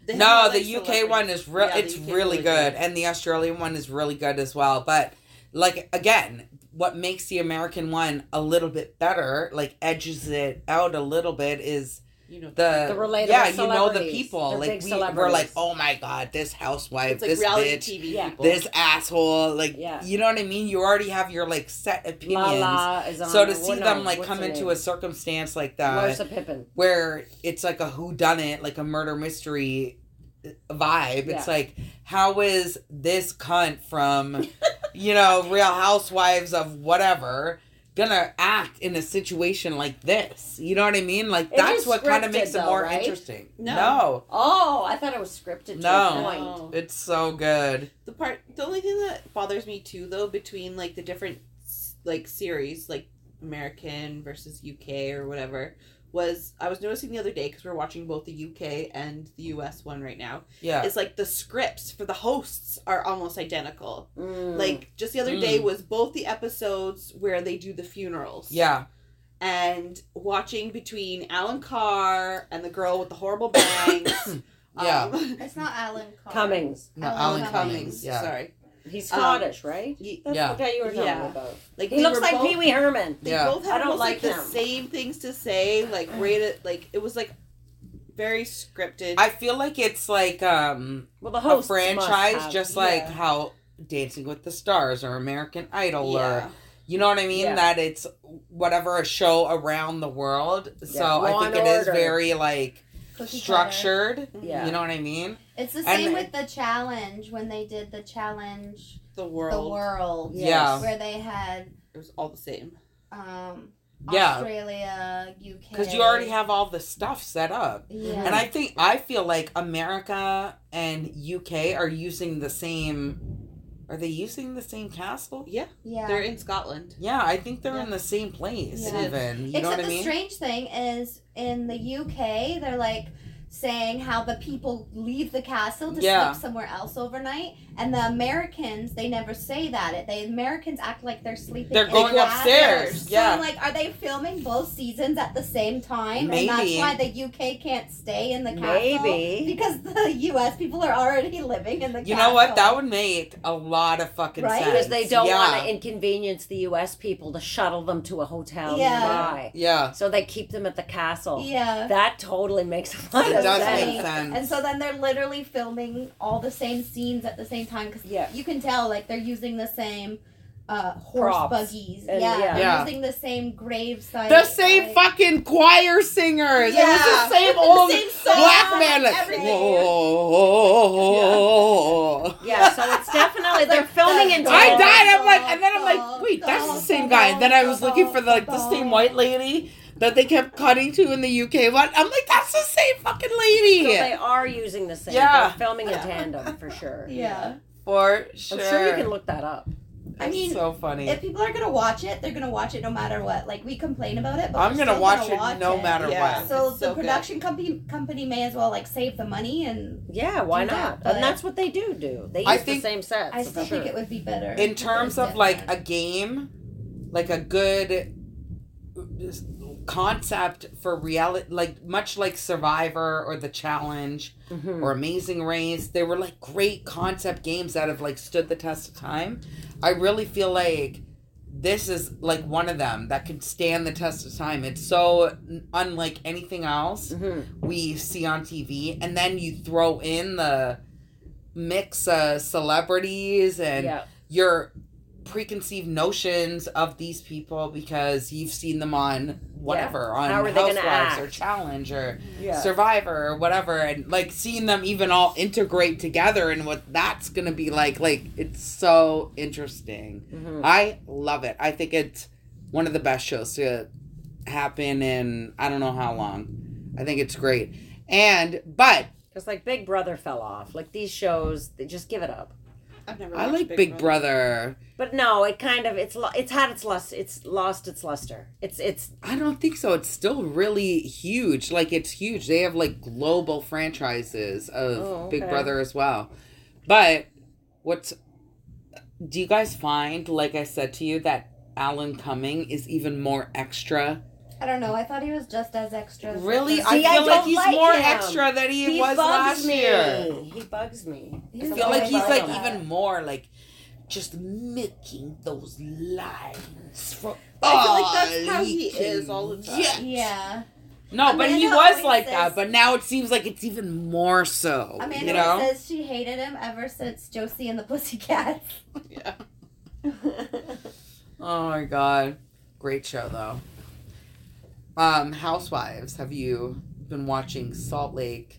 Have no the uk one is real Yeah, it's really good and the australian one is really good as well but like again what makes the american one a little bit better like edges it out a little bit is You know, the, The relatable yeah you know the people like we, we're like oh my god this housewife it's like this bitch TV Yeah. this asshole like Yeah. you know what i mean you already have your like set opinions La La is on. so to see What- them like come into name? a circumstance like that where it's like a who done it like a murder mystery vibe. Yeah. It's like, how is this cunt from, you know, Real Housewives of whatever gonna act in a situation like this? You know what I mean? Like It that's what kind of scripted, makes it more right? interesting. No. no, Oh, I thought it was scripted to No. a point. No. it's so good. The part, the only thing that bothers me too, though, between like the different like series, like American versus UK or whatever, was I was noticing the other day because we're watching both the UK and the US one right now. Yeah, It's like the scripts for the hosts are almost identical. Mm. Like just the other day was both the episodes where they do the funerals. yeah, and watching between Alan Carr and the girl with the horrible bangs. Yeah. um, It's not Alan Carr. Cummings. no, Alan Alan Cummings. Cummings. Yeah, Sorry. He's Um, Scottish, right? Ye- That's Yeah. the guy you were talking Yeah. about. Like He looks like Pee Wee Herman. They Yeah. both had I don't like like, the same things to say, like rated, like it was like very scripted. I feel like it's like um Well, the a host franchise, just like yeah. how Dancing with the Stars or American Idol yeah. or you know what I mean. Yeah. That it's whatever a show around the world. So Yeah, I think and it is Order. very like Cookie cutter. Structured. Yeah. You know what I mean? It's the And- same with the challenge when they did the challenge the world. the world. Yeah. Where they had It was all the same. um Yeah. Australia, UK. Because you already have all the stuff set up. Yeah. And I think I feel like America and UK are using the same. Are they using the same castle? Yeah, yeah. they're in Scotland. Yeah, I think they're Yeah. in the same place. Yeah. Even you know Except what I the mean? strange thing is in the UK, they're like saying how the people leave the castle to Yeah. sleep somewhere else overnight, and the Americans they never say that. It the Americans act like they're sleeping. They're in going the upstairs, castle. yeah. So I'm like, are they filming both seasons at the same time? And that's Maybe. why the UK can't stay in the castle. Maybe. because the US people are already living in the. Castle. You know what? That would make a lot of fucking Right? sense. Because they don't yeah. want to inconvenience the U.S. people to shuttle them to a hotel Yeah. nearby. Yeah, So they keep them at the castle. Yeah. That totally makes a lot It of does sense. make sense. And so then they're literally filming all the same scenes at the same time because Yeah. you can tell like they're using the same uh, horse Props. buggies. And, yeah, yeah. Yeah. using the same gravesite. the same like- fucking choir singers. It was Yeah. the same The old same black man. Like, everything. whoa. Yeah, so it's definitely they're Like filming the- in I died. I'm like, and then I'm like, wait, that's the same guy. And then I was looking for the like the same white lady that they kept cutting to in the UK one. I'm like, that's the same fucking lady. So they are using the same. Yeah. They're filming in tandem for sure. Yeah. For sure. I'm sure you can look that up. I It's mean, so funny. If people are gonna watch it, they're gonna watch it no matter what. Like we complain about it, but I'm we're gonna still watch gonna it watch no matter Yeah. what. So It's the so good. production company company may as well like save the money, and Yeah, why Do that, not? and that's what they do do. They use I the same sets. I for still sure. think it would be better in terms was of like a game, like a good concept for reality, like much like Survivor or The Challenge Mhm. or Amazing Race, they were like great concept games that have like stood the test of time. I really feel like this is like one of them that can stand the test of time. It's so unlike anything else Mhm. we see on TV, and then you throw in the mix of celebrities and your preconceived notions of these people because you've seen them on whatever on How they gonna Housewives or? Challenge or Yeah. Survivor or whatever, and like seeing them even all integrate together and what that's gonna be like. Like it's so interesting. Mhm. I love it. I think it's one of the best shows to happen in I don't know how long. I think it's great. And but Because like Big Brother fell off. Like these shows, they just give it up. I've never. I like Big, Brother. But no, it kind of it's lo- it's had its lust. It's lost its luster. It's it's I don't think so. It's still really huge. Like it's huge. They have like global franchises of Oh, Big. Brother as well. But what's do you guys find, like I said to you, that Alan Cumming is even more extra? I don't know. I thought he was just as extra. as Really? first- I See, I feel like he's like more him. extra than he, he was bugs last me. year. He bugs me. He's I a feel like he's like that. even more like just milking those lines for I feel like all that's how he can is all the time. get. Yeah. No, but he was like says- that, but now it seems like it's even more so. Amanda you know? says she hated him ever since Josie and the Pussycats. Yeah. Oh my god. Great show though. Um, Housewives, have you been watching Salt Lake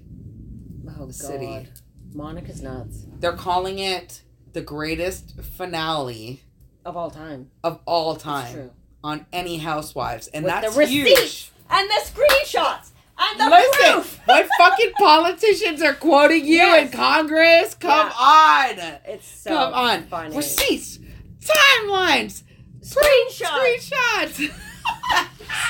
Oh God. City. Monica's nuts They're calling it the greatest finale of all time. of all time true. on any Housewives, and With that's the huge. and the screenshots and the Listen, proof. what fucking politicians are quoting you in Congress? Come on, It's so come on, funny. receipts, timelines, Screenshots. screenshots.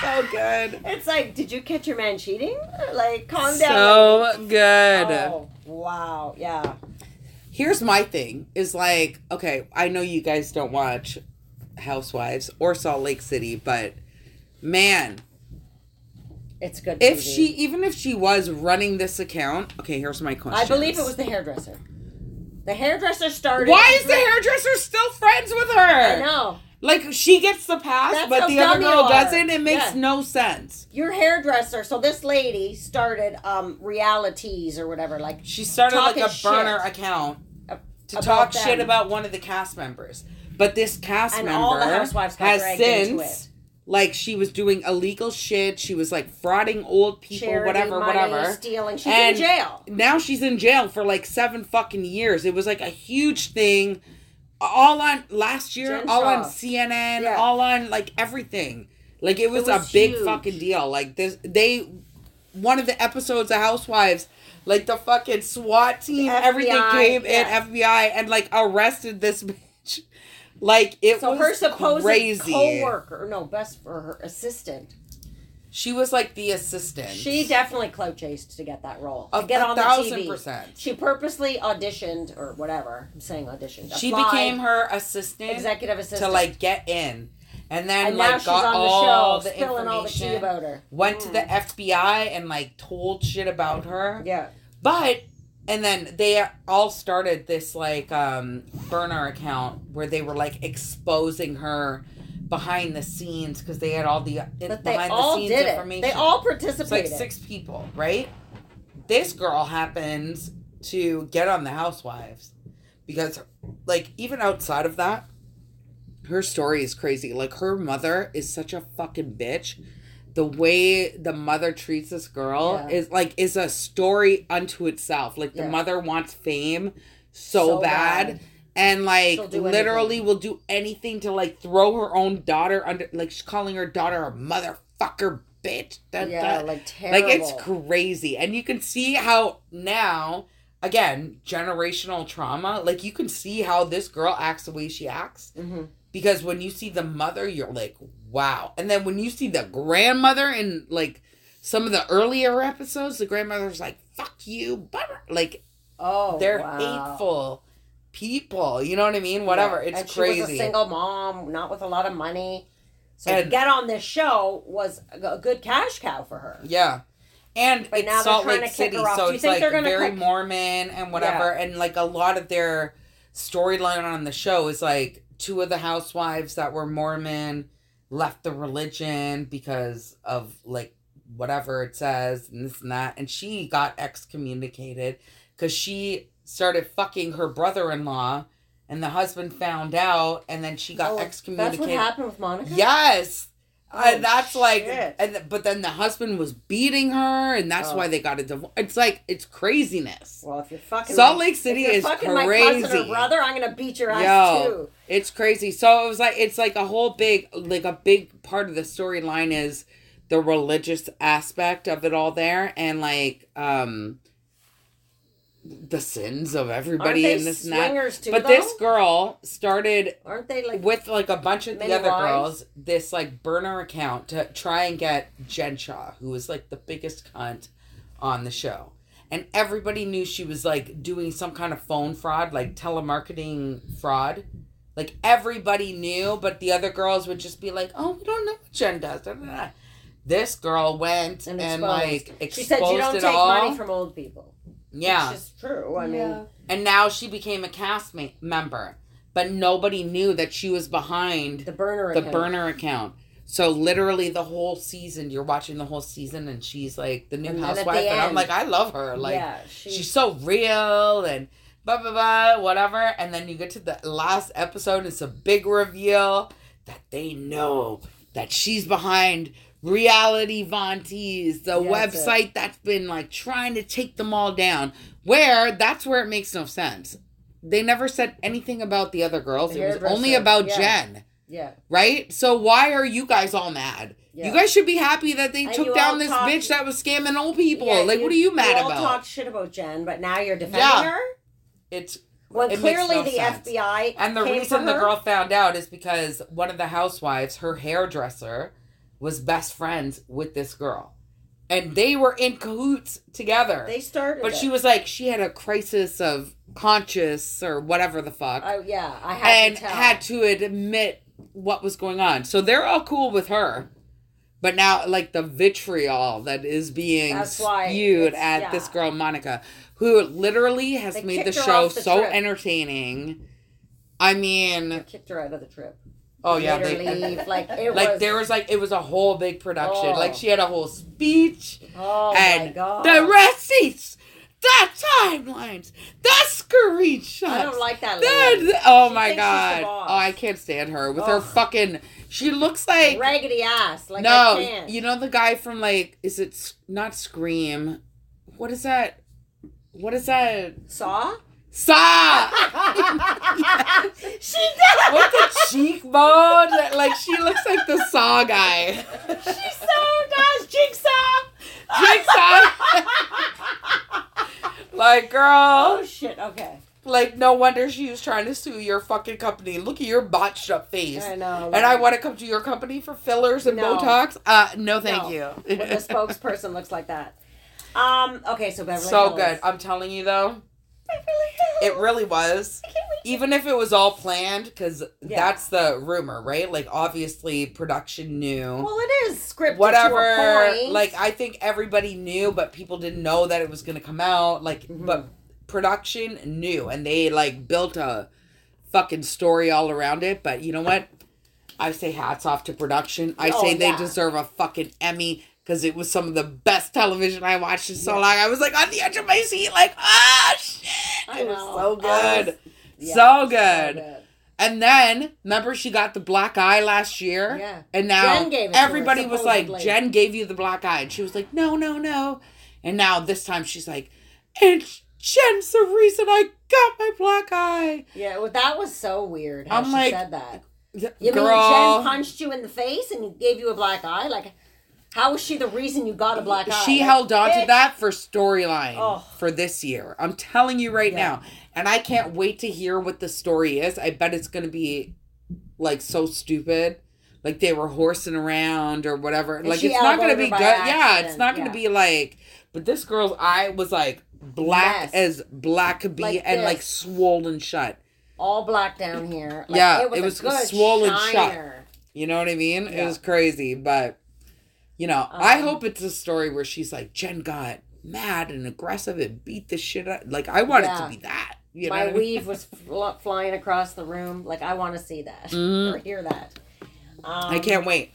so good, It's like, did you catch your man cheating? Like, calm down. so good. Oh, wow. Yeah. Here's my thing: is like, okay, I know you guys don't watch Housewives or Salt Lake City, but man, It's good. if TV. she even if she was running this account, okay, here's my question. I believe it was the hairdresser. The hairdresser started. Why is the hairdresser still friends with her? I know. Like she gets the pass, That's but the other girl doesn't. It makes Yeah. no sense. Your hairdresser. So this lady started um realities or whatever. Like She started like a burner shit account to talk them. shit about one of the cast members. But this cast and member all the housewives has since like she was doing illegal shit. She was like frauding old people, Charity whatever, money, whatever. Stealing. She's And- in jail. now she's in jail for like seven fucking years. It was like a huge thing. All on last year, Jen all on CNN, Yeah. all on like everything. Like it was, was a big huge. fucking deal. Like this, they one of the episodes of Housewives, like the fucking SWAT team, everything came yeah. in FBI and like arrested this bitch. Like it So was her supposed crazy. co-worker, no, best for her assistant. She was like the assistant. She definitely clout chased to get that role. a, to get a on the thousand TV. percent. She purposely auditioned or whatever. I'm saying auditioned. She became her assistant. executive assistant to like get in and then and like got on the all show, the spilling all the tea about her. went to Mm. the FBI and like told shit about her Yeah, but and then they all started this like um burner account where they were like exposing her behind the scenes because they had all the in, but they behind all the scenes did it. information They all it's like six people right this girl happens to get on the housewives because like even outside of that her story is crazy like her mother is such a fucking bitch the way the mother treats this girl Yeah. is like is a story unto itself like the Yeah. mother wants fame so, So bad, bad. And like literally anything. will do anything to like throw her own daughter under like she's calling her daughter a motherfucker bitch that, yeah, that- like terrible. like it's crazy and you can see how now again generational trauma like you can see how this girl acts the way she acts hmm because when you see the mother you're like wow and then when you see the grandmother in like some of the earlier episodes the grandmother's like fuck you bummer. like Oh, they're wow. hateful people you know what i mean whatever Yeah. it's and crazy She was a single mom, not with a lot of money. So to And- get on this show was a good cash cow for her. Yeah. And But now it's they're Salt trying Lake to kick City, her off. so Do you it's think like very cut- Mormon and whatever. And like a lot of their storyline on the show is like two of the housewives that were Mormon left the religion because of like whatever it says and this and that. And she got excommunicated because she started fucking her brother in law and the husband found out and then she got Oh, excommunicated. That's what happened with Monica. Yes. Oh, and that's like, and th- but then the husband was beating her, and that's Oh. why they got a divorce. It's like it's craziness. Well, if you're fucking Salt Lake City is crazy. if you're is fucking my cousin or crazy. brother, I'm gonna beat your ass Yo. too. It's crazy. So it was like it's like a whole big, like a big part of the storyline is the religious aspect of it all there, and like um the sins of everybody in this that. too? But though? this girl started aren't they like with like a bunch of the other wives? girls this like burner account to try and get Jen Shah, who was like the biggest cunt on the show. And everybody knew she was like doing some kind of phone fraud, like telemarketing fraud. Like everybody knew, but the other girls would just be like, "Oh, we don't know what Jen does." da, da, da." This girl went and, and, like exposed she said you don't take all. money from old people. Yeah, which is true. I mean, and now she became a cast ma- member, but nobody knew that she was behind the burner. the account. burner account. So literally the whole season, you're watching the whole season, and she's like the new And then at the housewife, and I'm like, I love her. Like yeah, she, she's so real and blah blah blah whatever. And then you get to the last episode, it's a big reveal that they know that she's behind reality Von Tease, the Yeah, that's website that's been like trying to take them all down. Where that's where it makes no sense. They never said anything about the other girls. The it was only about yeah. Jen, Yeah. right? So why are you guys all mad? Yeah. You guys should be happy that they And took down this talk- bitch that was scamming old people. Yeah, like, what are you mad about? We all about? talked shit about Jen, but now you're defending Yeah. her? it's When It clearly no the sense. FBI And the reason the girl found out is because one of the housewives, her hairdresser, was best friends with this girl. And they were in cahoots together. they started but it. she was like, she had a crisis of conscious or whatever the fuck. Oh yeah, I had and to tell. had to admit what was going on. So they're all cool with her. But now, like the vitriol that is being That's spewed at yeah. this girl Monica, who literally has They made the show the so trip. entertaining. I mean, They kicked her out of the trip. Oh yeah, they, leave. Like it like was. there was like it was a whole big production. Oh. Like she had a whole speech oh my and god. the receipts, the timelines, the screenshots. I don't like that. Lady. oh She my thinks she's the god! Oh, I can't stand her with her fucking. She looks like raggedy ass. Like no. You know the guy from like is it not Scream? What is that? What is that? saw. Saw she does. with the cheekbone. Like she looks like the Saw guy. She so does jigsaw. Jigsaw. like girl, Oh shit. Okay. like no wonder she was trying to sue your fucking company. Look at your botched up face. I know. And I want to come to your company for fillers and No. Botox. Uh, no, thank No. you. when the spokesperson looks like that. Um. Okay. So Beverly so Hills. good. I'm telling you though, It really was. I can't wait. Even if it was all planned, because Yeah. that's the rumor, right? Like obviously production knew. Well, it is scripted Whatever. to. Like I think everybody knew, but people didn't know that it was gonna come out. Like, Mhm. but production knew, and they like built a fucking story all around it. But you know what? I say hats off to production. I Oh, say they yeah. deserve a fucking Emmy because it was some of the best television I watched in so Yeah. long. I was like on the edge of my seat, like, ah, shit. I It was so good. was- yeah, so good. And then remember she got the black eye last year? Yeah. And now Jen gave it her, everybody was like. Jen gave you the black eye. And she was like, no, no, no. And now this time she's like, and Jen's the reason I got my black eye. Yeah. Well, that was so weird. How I'm she like, said that. You mean Jen punched you in the face and gave you a black eye? Like, how was she the reason you got a black eye? she Like, held on to that for storyline Oh. for this year. I'm telling you right Yeah. now. And I can't wait to hear what the story is. I bet it's going to be like so stupid. Like they were horsing around or whatever. And like it's not going to be good. Yeah, it's not going to yeah. be like but this girl's eye was like black Mess. as black could be Like and like swollen shut. all black down here. Like, Yeah, it was, it was swollen shut. You know what I mean? It was crazy, but you know, I Um, hope it's a story where she's like Jen got mad and aggressive and beat the shit out. Like I want it to be that. You know My I mean? weave was fl- flying across the room. Like I want to see that Mhm. or hear that. Um, I can't wait.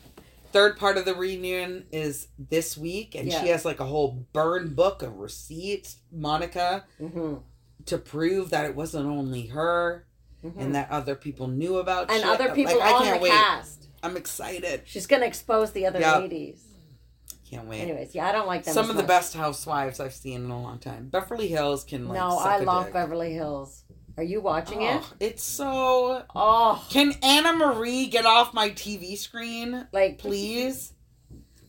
Third part of the reunion is this week, and she has like a whole burn book of receipts, Monica, hmm to prove that it wasn't only her and that other people knew about Mm-hmm. and shit. other people Like, I on can't the wait. cast. I'm excited. She's gonna expose the other Yeah. ladies. Can't wait. Anyways, yeah, I don't like them. Some of the best housewives I've seen in a long time. Beverly Hills can like. no, I a love dick. Beverly Hills. Are you watching it? Oh, It's so. Oh, Can Anna Marie get off my TV screen, like please?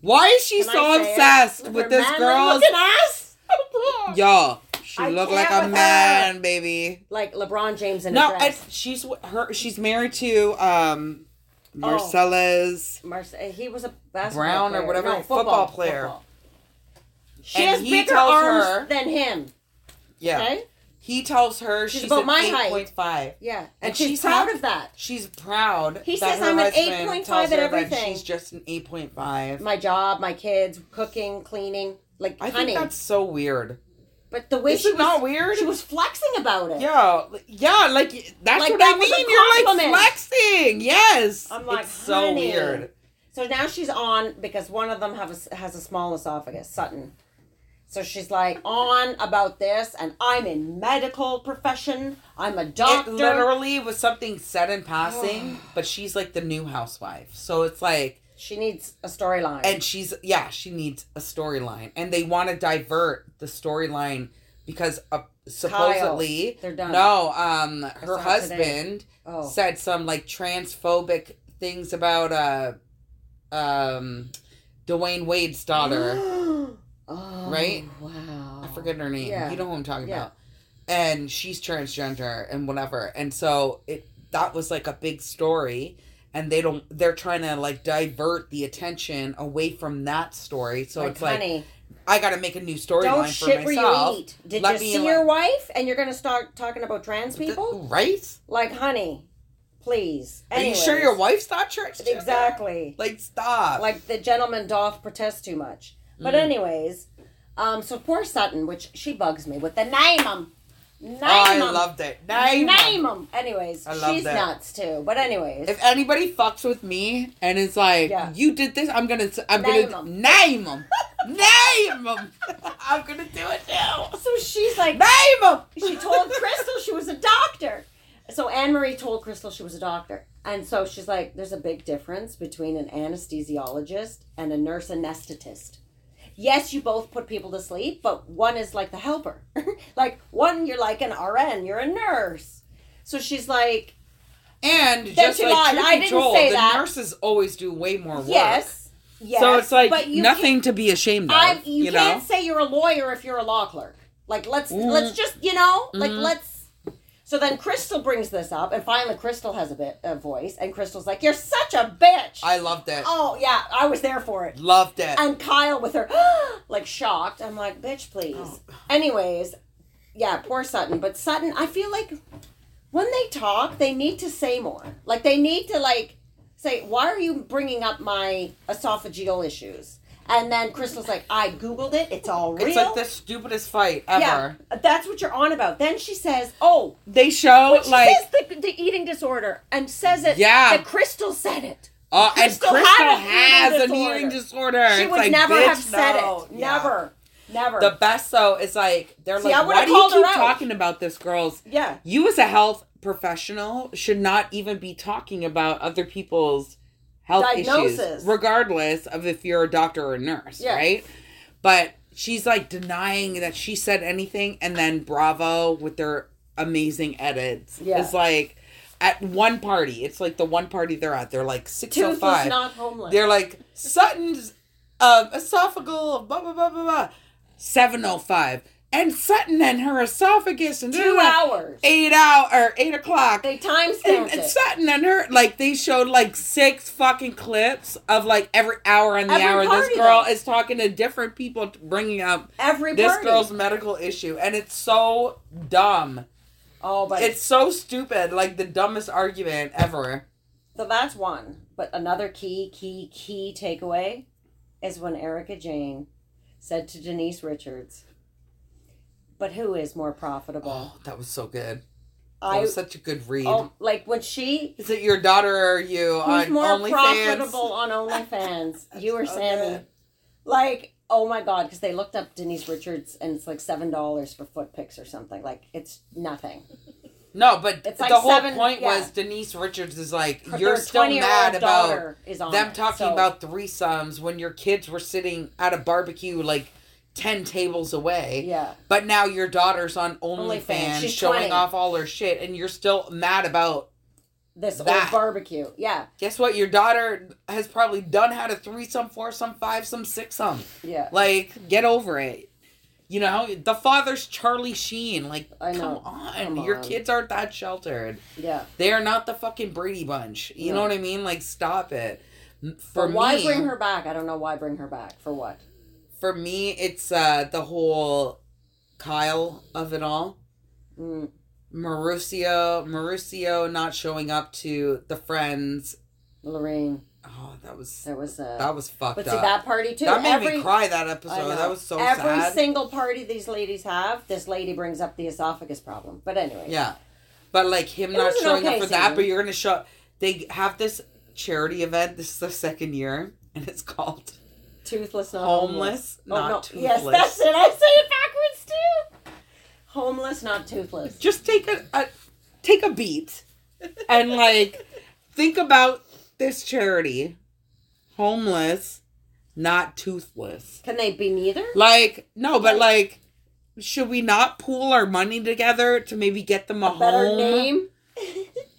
Why is she so obsessed with her this girl's? ass? Yo, she I look like a with her. man, baby. like LeBron James in a No, dress. it's, she's her. She's married to um, Oh. Marcellus. Marce- eh, he was a basketball Brown or player. whatever, No, football player. football. She And has he bigger tells arms her- than him. Yeah, Okay. he tells her She's she's, about an my eight height. point five. Yeah, and, And she's she's proud of that. She's proud. He that says her I'm an 8.5 tells at everything. She's just an eight point five. My job, my kids, cooking, cleaning, like I honey. think that's so weird. But the way Is she was, not weird? she was flexing about it. Yeah, yeah, like that's Like, what that I mean. You're like flexing. Yes, I'm like, it's so weird. So now she's on because one of them have a has a small esophagus, Sutton. So she's like on about this, and I'm in medical profession. I'm a doctor. It literally was something said in passing, but she's like the new housewife, so it's like She needs a storyline. and she's yeah she needs a storyline and they want to divert the storyline because uh, supposedly They're done. no um her husband oh. said some like transphobic things about uh um Dwyane Wade's daughter oh, Right? Wow. I forget her name Yeah. you know who I'm talking Yeah. about and she's transgender and whatever and so it that was like a big story and they don't they're trying to like divert the attention away from that story so like, it's like honey, I got to make a new storyline for shit where myself. you eat. Did Let you see your like- wife and you're gonna start talking about trans people? right? Like, honey, please. Are you sure your wife's not transgender? Exactly. Like, stop. Like the gentleman doth protest too much. But Mm. anyways, um, so poor Sutton, which she bugs me with the name 'em. Name I 'em. loved it. Name. them, Anyways, she's that. nuts too. But anyways, If anybody fucks with me and it's like, Yeah. "You did this," I'm gonna, I'm Name gonna 'em. name them, name them. I'm gonna do it now. so she's like, Name them. she told Crystal she was a doctor. So Anne Marie told Crystal she was a doctor. And so she's like, there's a big difference between an anesthesiologist and a nurse anesthetist. Yes, you both put people to sleep, but one is like the helper. like one, you're like an RN, you're a nurse. So she's like, And just she like truth I say the that. nurses always do way more work. yes, yes. so it's like but nothing to be ashamed of. I you, you, can't know? say you're a lawyer if you're a law clerk. Like let's Mm. let's just you know like Mhm. let's. So then Crystal brings this up, and finally Crystal has a bit a voice, and Crystal's like, "You're such a bitch." I loved it. oh yeah, I was there for it. Loved it. And Kyle with her like shocked. I'm like, "Bitch, please." Oh. Anyways, yeah, poor Sutton. But Sutton, I feel like when they talk, they need to say more. Like they need to like say, "Why are you bringing up my esophageal issues?" And then Crystal's like, "I googled it. It's all real." It's like the stupidest fight ever. Yeah, that's what you're on about. Then she says, "Oh, They show she like says the, the eating disorder and says it. Yeah. that Crystal said it. uh, and Crystal Crystal had an has eating an eating disorder. She It's would like, never have said no. it. Yeah. Never, never. The best though is like they're See, like, why do you keep talking about this, girls? yeah, You as a health professional should not even be talking about other people's health Diagnosis. issues, regardless of if you're a doctor or a nurse, Yeah. right? But she's like denying that she said anything, and then Bravo with their amazing edits Yeah. is like at one party. It's like the one party they're at. They're like six oh five. not homeless. They're like Sutton's um, esophageal blah blah blah blah blah. Seven oh five. And Sutton and her esophagus and two hours. eight hour or eight o'clock. They And, timestamped and it. Sutton and her like they showed like six fucking clips of like every hour on the Every hour. party, this girl though. is talking to different people, bringing up Every this party. girl's medical issue, and it's so dumb. oh, but It's so stupid, like the dumbest argument ever. so that's one. But another key, key, key takeaway is when Erika Jayne said to Denise Richards, "But who is more profitable?" Oh, that was so good. That I was such a good read. oh, like when she Is it your daughter or you Who's on more OnlyFans? profitable on OnlyFans? you or so Sami? good. Like, oh my god, because they looked up Denise Richards and it's like seven dollars for foot pics or something. Like, it's nothing. No, but It's like the whole seven- point yeah. was Denise Richards is like, Her- you're still mad about them it, talking so- about threesomes when your kids were sitting at a barbecue like 10 tables away. Yeah, But now your daughter's on OnlyFans. She's showing 20. off all her shit and you're still mad about this old barbecue. Yeah, guess what? Your daughter has probably done had a threesome, some six, some. yeah. Like, get over it. You know, the father's Charlie Sheen. Like, I know. come on. Come Your on. kids aren't that sheltered. Yeah. They are not the fucking Brady Bunch. You No. know what I mean? Like, stop it. For But why me, bring her back? I don't know why bring her back. For what? For me, it's uh the whole Kyle of it all. Mm, Mauricio, Mauricio not showing up to the friends. Lorraine. Oh, that was That was uh that was fucked But up. see that party too. that made every, me cry. That episode. That was so Every sad. single party these ladies have, this lady brings up the esophagus problem. But anyway. Yeah, but like him It not showing okay up for that, but you're gonna show. They have this charity event. This is the second year, and it's called Toothless, not Homeless, Oh, not no. toothless. Yes, that's it. I say it backwards too. Homeless, not toothless. Just take a, a take a beat, and like think about this charity. homeless, not toothless. Can they be neither? Like, no, but like, should we not pool our money together to maybe get them a, A better home? name?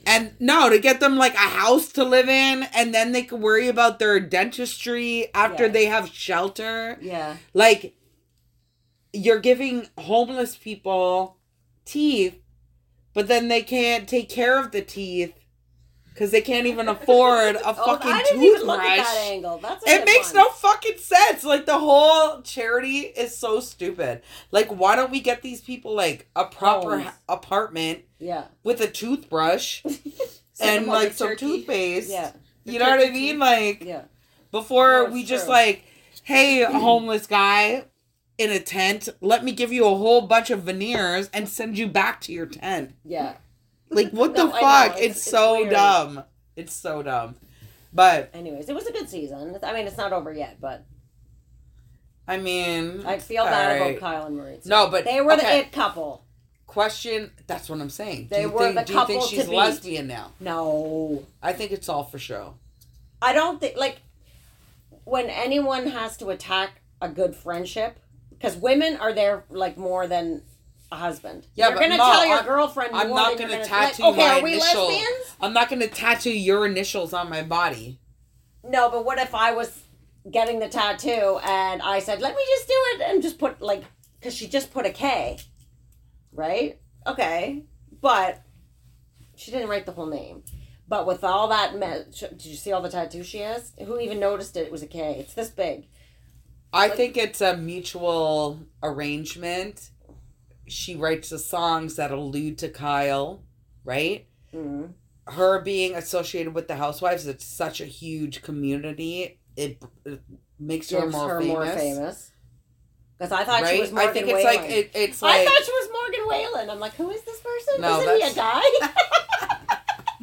And no, to get them like a house to live in, and then they can worry about their dentistry after Yes. they have shelter. Yeah. Like, you're giving homeless people teeth, but then they can't take care of the teeth because they can't even afford a Oh, fucking I didn't even look toothbrush. at that angle. That's It makes one. no fucking sense. Like the whole charity is so stupid. Like, why don't we get these people like a proper Homes. apartment Yeah. with a toothbrush and like some turkey. toothpaste? Yeah. You know what I mean? teeth. Like Yeah. before we just like, hey, homeless guy in a tent, let me give you a whole bunch of veneers and send you back to your tent. Yeah. Like what No, the fuck? it's- It's, so weird. dumb. It's so dumb. But Anyways, it was a good season. I mean, it's not over yet, but I mean, I feel bad alright. about Kyle and Marie. No, but they were okay. the it couple. question. That's what I'm saying. They do you were think, the do you think she's lesbian now? No, I think it's all for show. I don't think like when anyone has to attack a good friendship because women are there like more than a husband. Yeah, you're gonna tell your I'm- girlfriend. I'm not gonna you're tattoo like, okay, my are we initial- lesbians? I'm not gonna tattoo your initials on my body. No, but what if I was getting the tattoo and I said, "Let me just do it," and just put like, because she just put a K, right? Okay, but she didn't write the whole name. But with all that, me- did you see all the tattoos she has? Who even noticed it? It was a K. It's this big. I Like- think it's a mutual arrangement. She writes the songs that allude to Kyle, right? Mm. Her being associated with the Housewives, it's such a huge community. It, it makes her more her famous. more famous. Because I thought right? she was Morgan I think Wallen. it's like it, it's I thought she was Morgan Wallen. I'm like, who is this person? No, Isn't he a guy?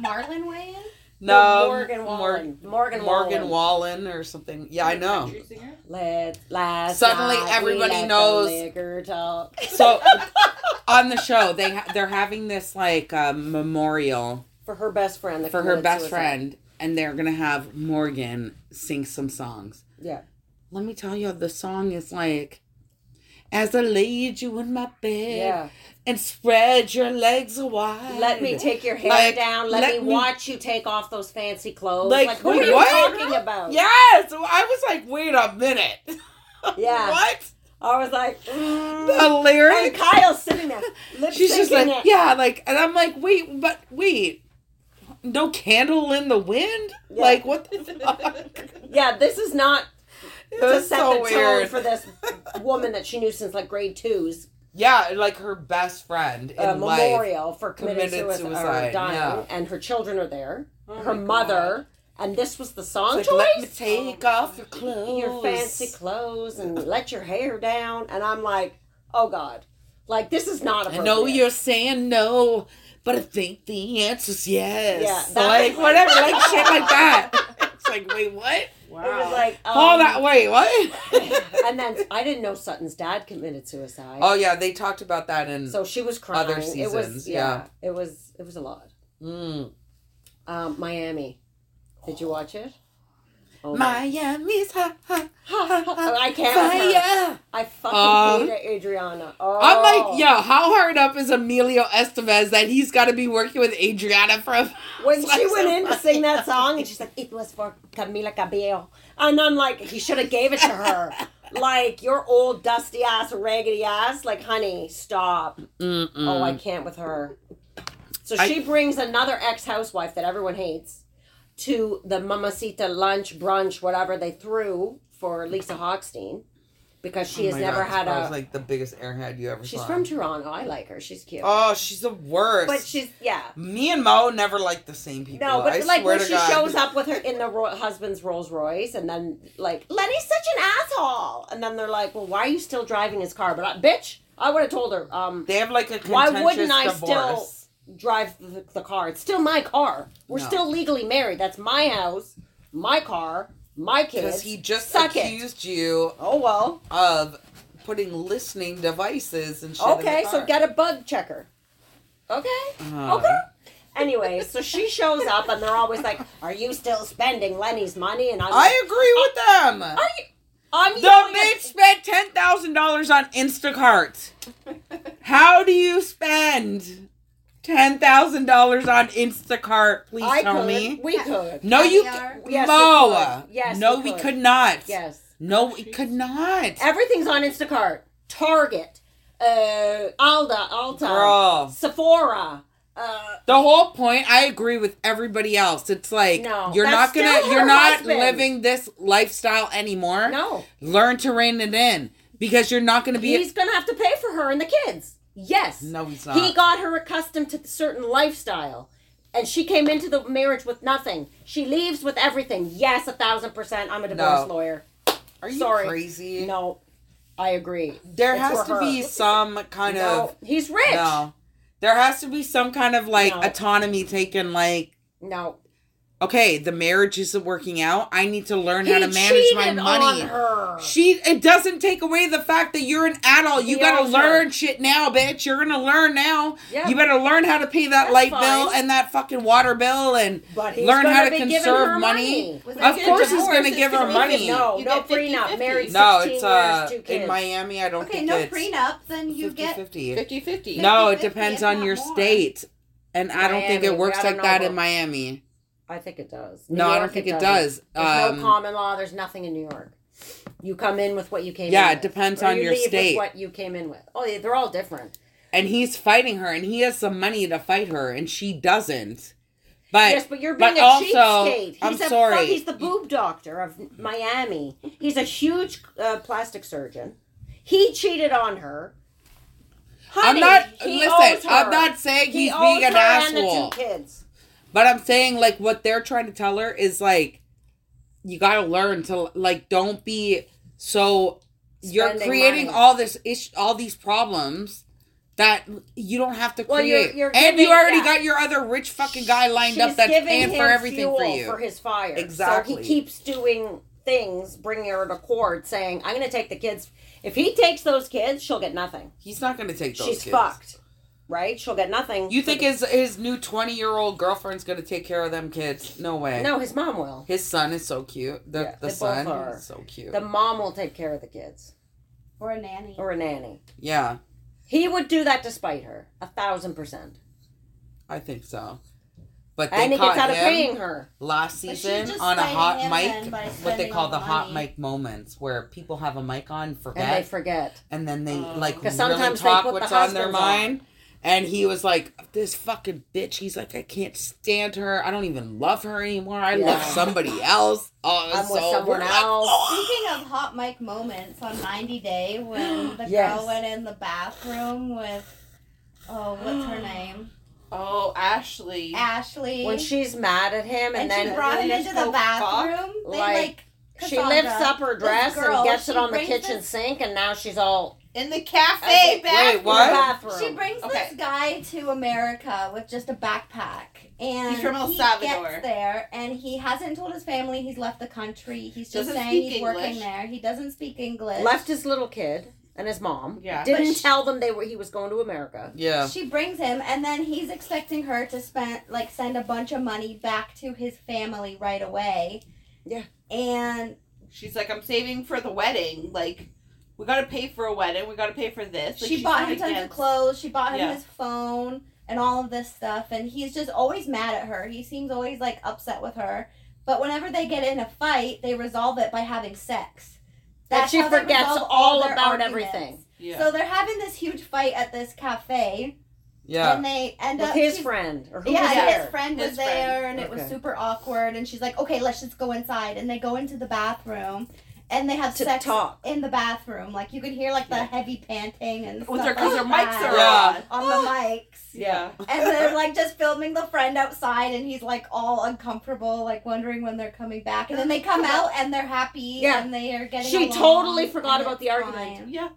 Marlon Wayans? No Morgan Mor- Wallen. Morgan Morgan Wallen. Wallen or something. Yeah, I know. Country singer? Let's last Suddenly night everybody let knows- liquor talk. So on the show, they ha- they're having this like uh, memorial for her best friend. for her best suicide. friend, and they're gonna have Morgan sing some songs. Yeah. Let me tell you, the song is like, "As I laid you in my bed Yeah. And spread your legs wide." Let me take your hair Like, down. Let, let me, me- watch you take off those fancy clothes. Like, Like, who wait, are you what? talking about? Yes, I was like, "Wait a minute." Yeah. what? I was like, mm. The and lyric. Kyle's sitting there, She's just like, it. yeah, like, and I'm like, wait, but wait, no candle in the wind? Yeah. Like, what the fuck? Yeah, this is not It to set so the tone weird. for this woman that she knew since like grade twos. Yeah, like her best friend in A life. memorial for committing committed suicide, suicide, or dying, yeah. and her children are there. Oh her my mother, and this was the song like, choice. let me take oh off your clothes. your fancy clothes and let your hair down. And I'm like, oh God. Like, this is not I appropriate. know you're saying no, but I think the answer's yes. Yeah, So, that- like whatever, like shit like that. It's like, wait, what? Wow. It was like, um, Hold that, wait, what? and then I didn't know Sutton's dad committed suicide. oh yeah, they talked about that in. so she was crying. Other it was, seasons, yeah, It was, it was a lot. Mm. Um, Miami. Did you watch it? Oh my- Miami's hot, hot, hot, hot I can't. with fire. I fucking Uh, hate Adriana. Oh. I'm like, yo, how hard up is Emilio Estefan that he's got to be working with Adriana from? When she Slice went in to sing that song, and she's like, "It was for Camila Cabello," and I'm like, he should have gave it to her. like your old dusty ass, raggedy ass. Like, honey, stop. Mm-mm. Oh, I can't with her. So I- she brings another ex housewife that everyone hates to the Mamacita lunch, brunch, whatever they threw for Lisa Hochstein because she Oh has never God, had a. like the biggest airhead you ever she's saw. from Toronto. I like her. She's cute. Oh, she's the worst. but she's yeah. Me and Mo never like the same people. No, but I like when she God. shows up with her in the ro- husband's Rolls Royce, and then like Lenny's such an asshole, and then they're like, "Well, why are you still driving his car?" But I, bitch, I would have told her, um, They have like a Why wouldn't I divorce. Drive the, the car. It's still my car. We're No. still legally married. That's my house, my car, my kids. Because he just Suck it. accused you Oh well. of putting listening devices and shit. Okay, so get a bug checker. Okay. Uh, Okay. Anyway, so she shows up and they're always like, "Are you still spending Lenny's money?" And I'm like, I agree with them. "Are you?" I'm The bitch at- spent ten thousand dollars on Instacart. How do you spend ten thousand dollars on Instacart? Please I tell could. me. We could. No, you Caviar? Yes, no. we could. Yes, no, we we could. could not. Yes. No, we could not. Everything's on Instacart. Target, uh, Alda, Alta, Girl. Sephora. Uh, The whole point, I agree with everybody else. It's like No, you're not gonna, you're not husband. living this lifestyle anymore. no, Learn to rein it in because you're not gonna be. he's gonna have to pay for her and the kids. Yes. no, he's not. He got her accustomed to a certain lifestyle. And she came into the marriage with nothing. She leaves with everything. Yes, a thousand percent. I'm a divorce No. lawyer. Are you sorry. crazy? No, I agree. There It's has to her. be some kind no, of he's rich. no. There has to be some kind of like No. autonomy taken. Like, No. Okay, the marriage isn't working out. I need to learn He how to manage my money. on her. She it doesn't take away the fact that you're an adult. You He gotta owns her. learn shit now, bitch. You're gonna learn now. Yeah. You better learn how to pay that That's light fine. bill and that fucking water bill and learn how to conserve her money. Of that course he's gonna it's give her money. No, You no get 50-50. prenup. Married No, it's uh years, two kids. in Miami. I don't Okay, think no it's prenup, then you 50, get 50. 50 50. No, it depends on your state, and I don't think it works like that in Miami. I think it does. No, I don't think it, does. There's Um, no common law. There's nothing in New York. You come in with what you came in with. Yeah, with. it depends Or on you your with state. what you came in with. Oh, yeah, they're all different. and he's fighting her, and he has some money to fight her, and she doesn't. But yes, but you're being but a also, cheapskate. He's I'm a, sorry. he's the boob doctor of Miami. He's a huge uh, plastic surgeon. He cheated on her. I'm Honey, not. he listen, owes I'm not saying He he's owes being an asshole. The two kids. But I'm saying like what they're trying to tell her is like you got to learn to like don't be so you're creating money. all this ish all these problems that you don't have to Well, you're- create. you're and you already yeah. got your other rich fucking guy lined She's up that's giving paying for everything for you. for his fire. Exactly. So he keeps doing things, bringing her to court, saying, "I'm going to take the kids." If he takes those kids, she'll get nothing. He's not going to take those She's kids. fucked, right? She'll get nothing. You think his his new 20-year-old girlfriend's going to take care of them kids? No way. No, his mom will. His son is so cute. The Yeah, the son are. is so cute. The mom will take care of the kids or a nanny. or a nanny. yeah, He would do that to spite her, a thousand percent, I think so. But they and he caught gets out of him. paying her. last season on a hot him then by mic, what they call the the hot mic moments, where people have a mic on, And they forget, forget. and then they Oh. like 'Cause really sometimes they talk put the what's on their mind. on. Mind. And he was like, "This fucking bitch." He's like, "I can't stand her. I don't even love her anymore. I love somebody else." Oh, I'm with so someone we're like, else. "Oh." Speaking of hot mic moments on 90 Day, when the Yes. girl went in the bathroom with, oh, what's her name? Oh, Ashley. Ashley. When she's mad at him, and, and then she brought him into the go bathroom. They Like, like. she lifts up her dress girl, and gets it on the kitchen this- sink, and now she's all In the cafe wait, bathroom. in what? the bathroom. She brings Okay. this guy to America with just a backpack, and He's from El he Salvador. gets there, and he hasn't told his family he's left the country. He's just Doesn't saying speak he's working there. He doesn't speak English. left his little kid and his mom. Yeah. Didn't she- tell them they were he was going to America. Yeah, She brings him, and then he's expecting her to spend like send a bunch of money back to his family right away. Yeah. And She's like, I'm saving for the wedding. Like, we gotta pay for a wedding. We gotta pay for this. Like, she bought him tons of clothes. She bought him Yeah. his phone and all of this stuff. And he's just always mad at her. He seems always like upset with her. But whenever they get in a fight, they resolve it by having sex. And she forgets resolve all about arguments. everything. Yeah. So they're having this huge fight at this cafe, yeah. and they end With up his friend or who yeah, was there? his friend was His friend. there, and it was super awkward. And she's like, "Okay, let's just go inside." And they go into the bathroom, and they have To sex talk. in the bathroom. Like you could hear like the Yeah. heavy panting and With stuff her, because their like mics are Yeah. on. on the mics. Yeah. And they're like just filming the friend outside, and he's like all uncomfortable, like wondering when they're coming back. And then they come out and they're happy, Yeah. and they are getting. She along, totally forgot about the argument. fine. Yeah.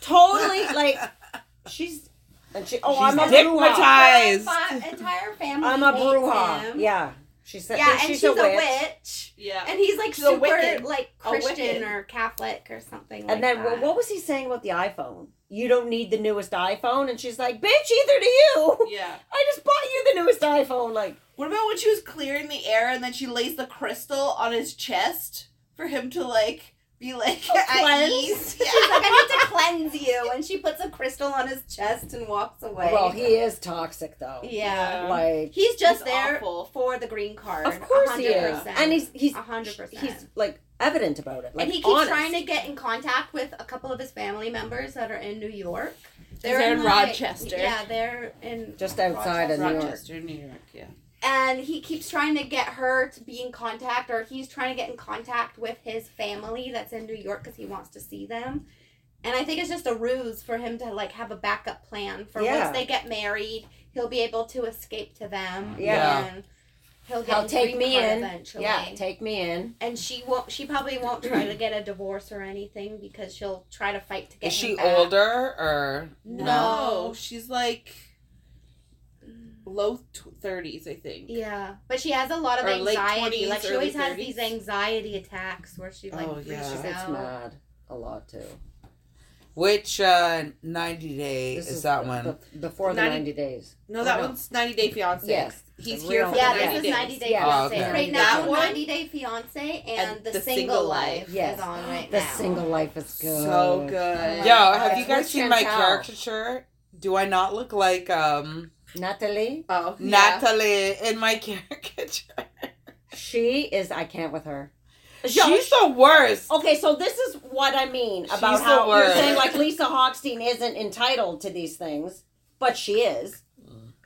Totally like she's and she oh She's I'm a bruja. stigmatized. Her fi- entire family. I'm a hates bruja. him. Yeah. She said Yeah, and she's, she's, a, a witch. witch. Yeah. And he's like She's a super Wiccan. like Christian or Catholic or something like And then that. what was he saying about the iPhone? You don't need the newest iPhone, and she's like, "Bitch, either do you. Yeah. I just bought you the newest iPhone. Like, What about when she was clearing the air and then she lays the crystal on his chest for him to like be like at cleanse. ease? She's like, I need to cleanse you, and she puts a crystal on his chest and walks away. well, he is toxic though. yeah. Like, He's just He's there awful. for the green card. of course he is, and he's he's hundred percent. he's like evident about it. Like, and he keeps honest. trying to get in contact with a couple of his family members that are in New York. they're in Rochester. Yeah, they're in just outside of New York. Rochester, New York. Yeah. And he keeps trying to get her to be in contact or he's trying to get in contact with his family that's in New York because he wants to see them and I think it's just a ruse for him to like have a backup plan for Yeah. once they get married he'll be able to escape to them Yeah. and he'll get He'll take me in. eventually Yeah, take me in. and she won't she probably won't try to get a divorce or anything because she'll try to fight to get Is him she back. older or no, she's like low thirties, I think. Yeah, but she has a lot of Or late anxiety. 20s, Like she early always has these anxiety attacks where she like Oh, yeah. freaks She gets out. mad a lot too. which uh, 90 day This is, that the- one? the- before the 90 days. No, that Oh, no. one's 90 Day Fiance. Yes. He's here real- for Yeah, the this 90 is 90 Day Yeah. Oh, Fiance. okay. Right That now, one? 90 Day Fiance and, And the, The single, Single life, Life. Yes. is on right The now. single life is good. So good. Oh Yo, my have God. you guys With seen my Chantel. caricature? Do I not look like um Natalie, Oh, yeah. Natalie in my caricature? she is. I can't with her. She's the worst. Okay, so this is what I mean about She's the how you're saying like Lisa Hochstein isn't entitled to these things, but she is,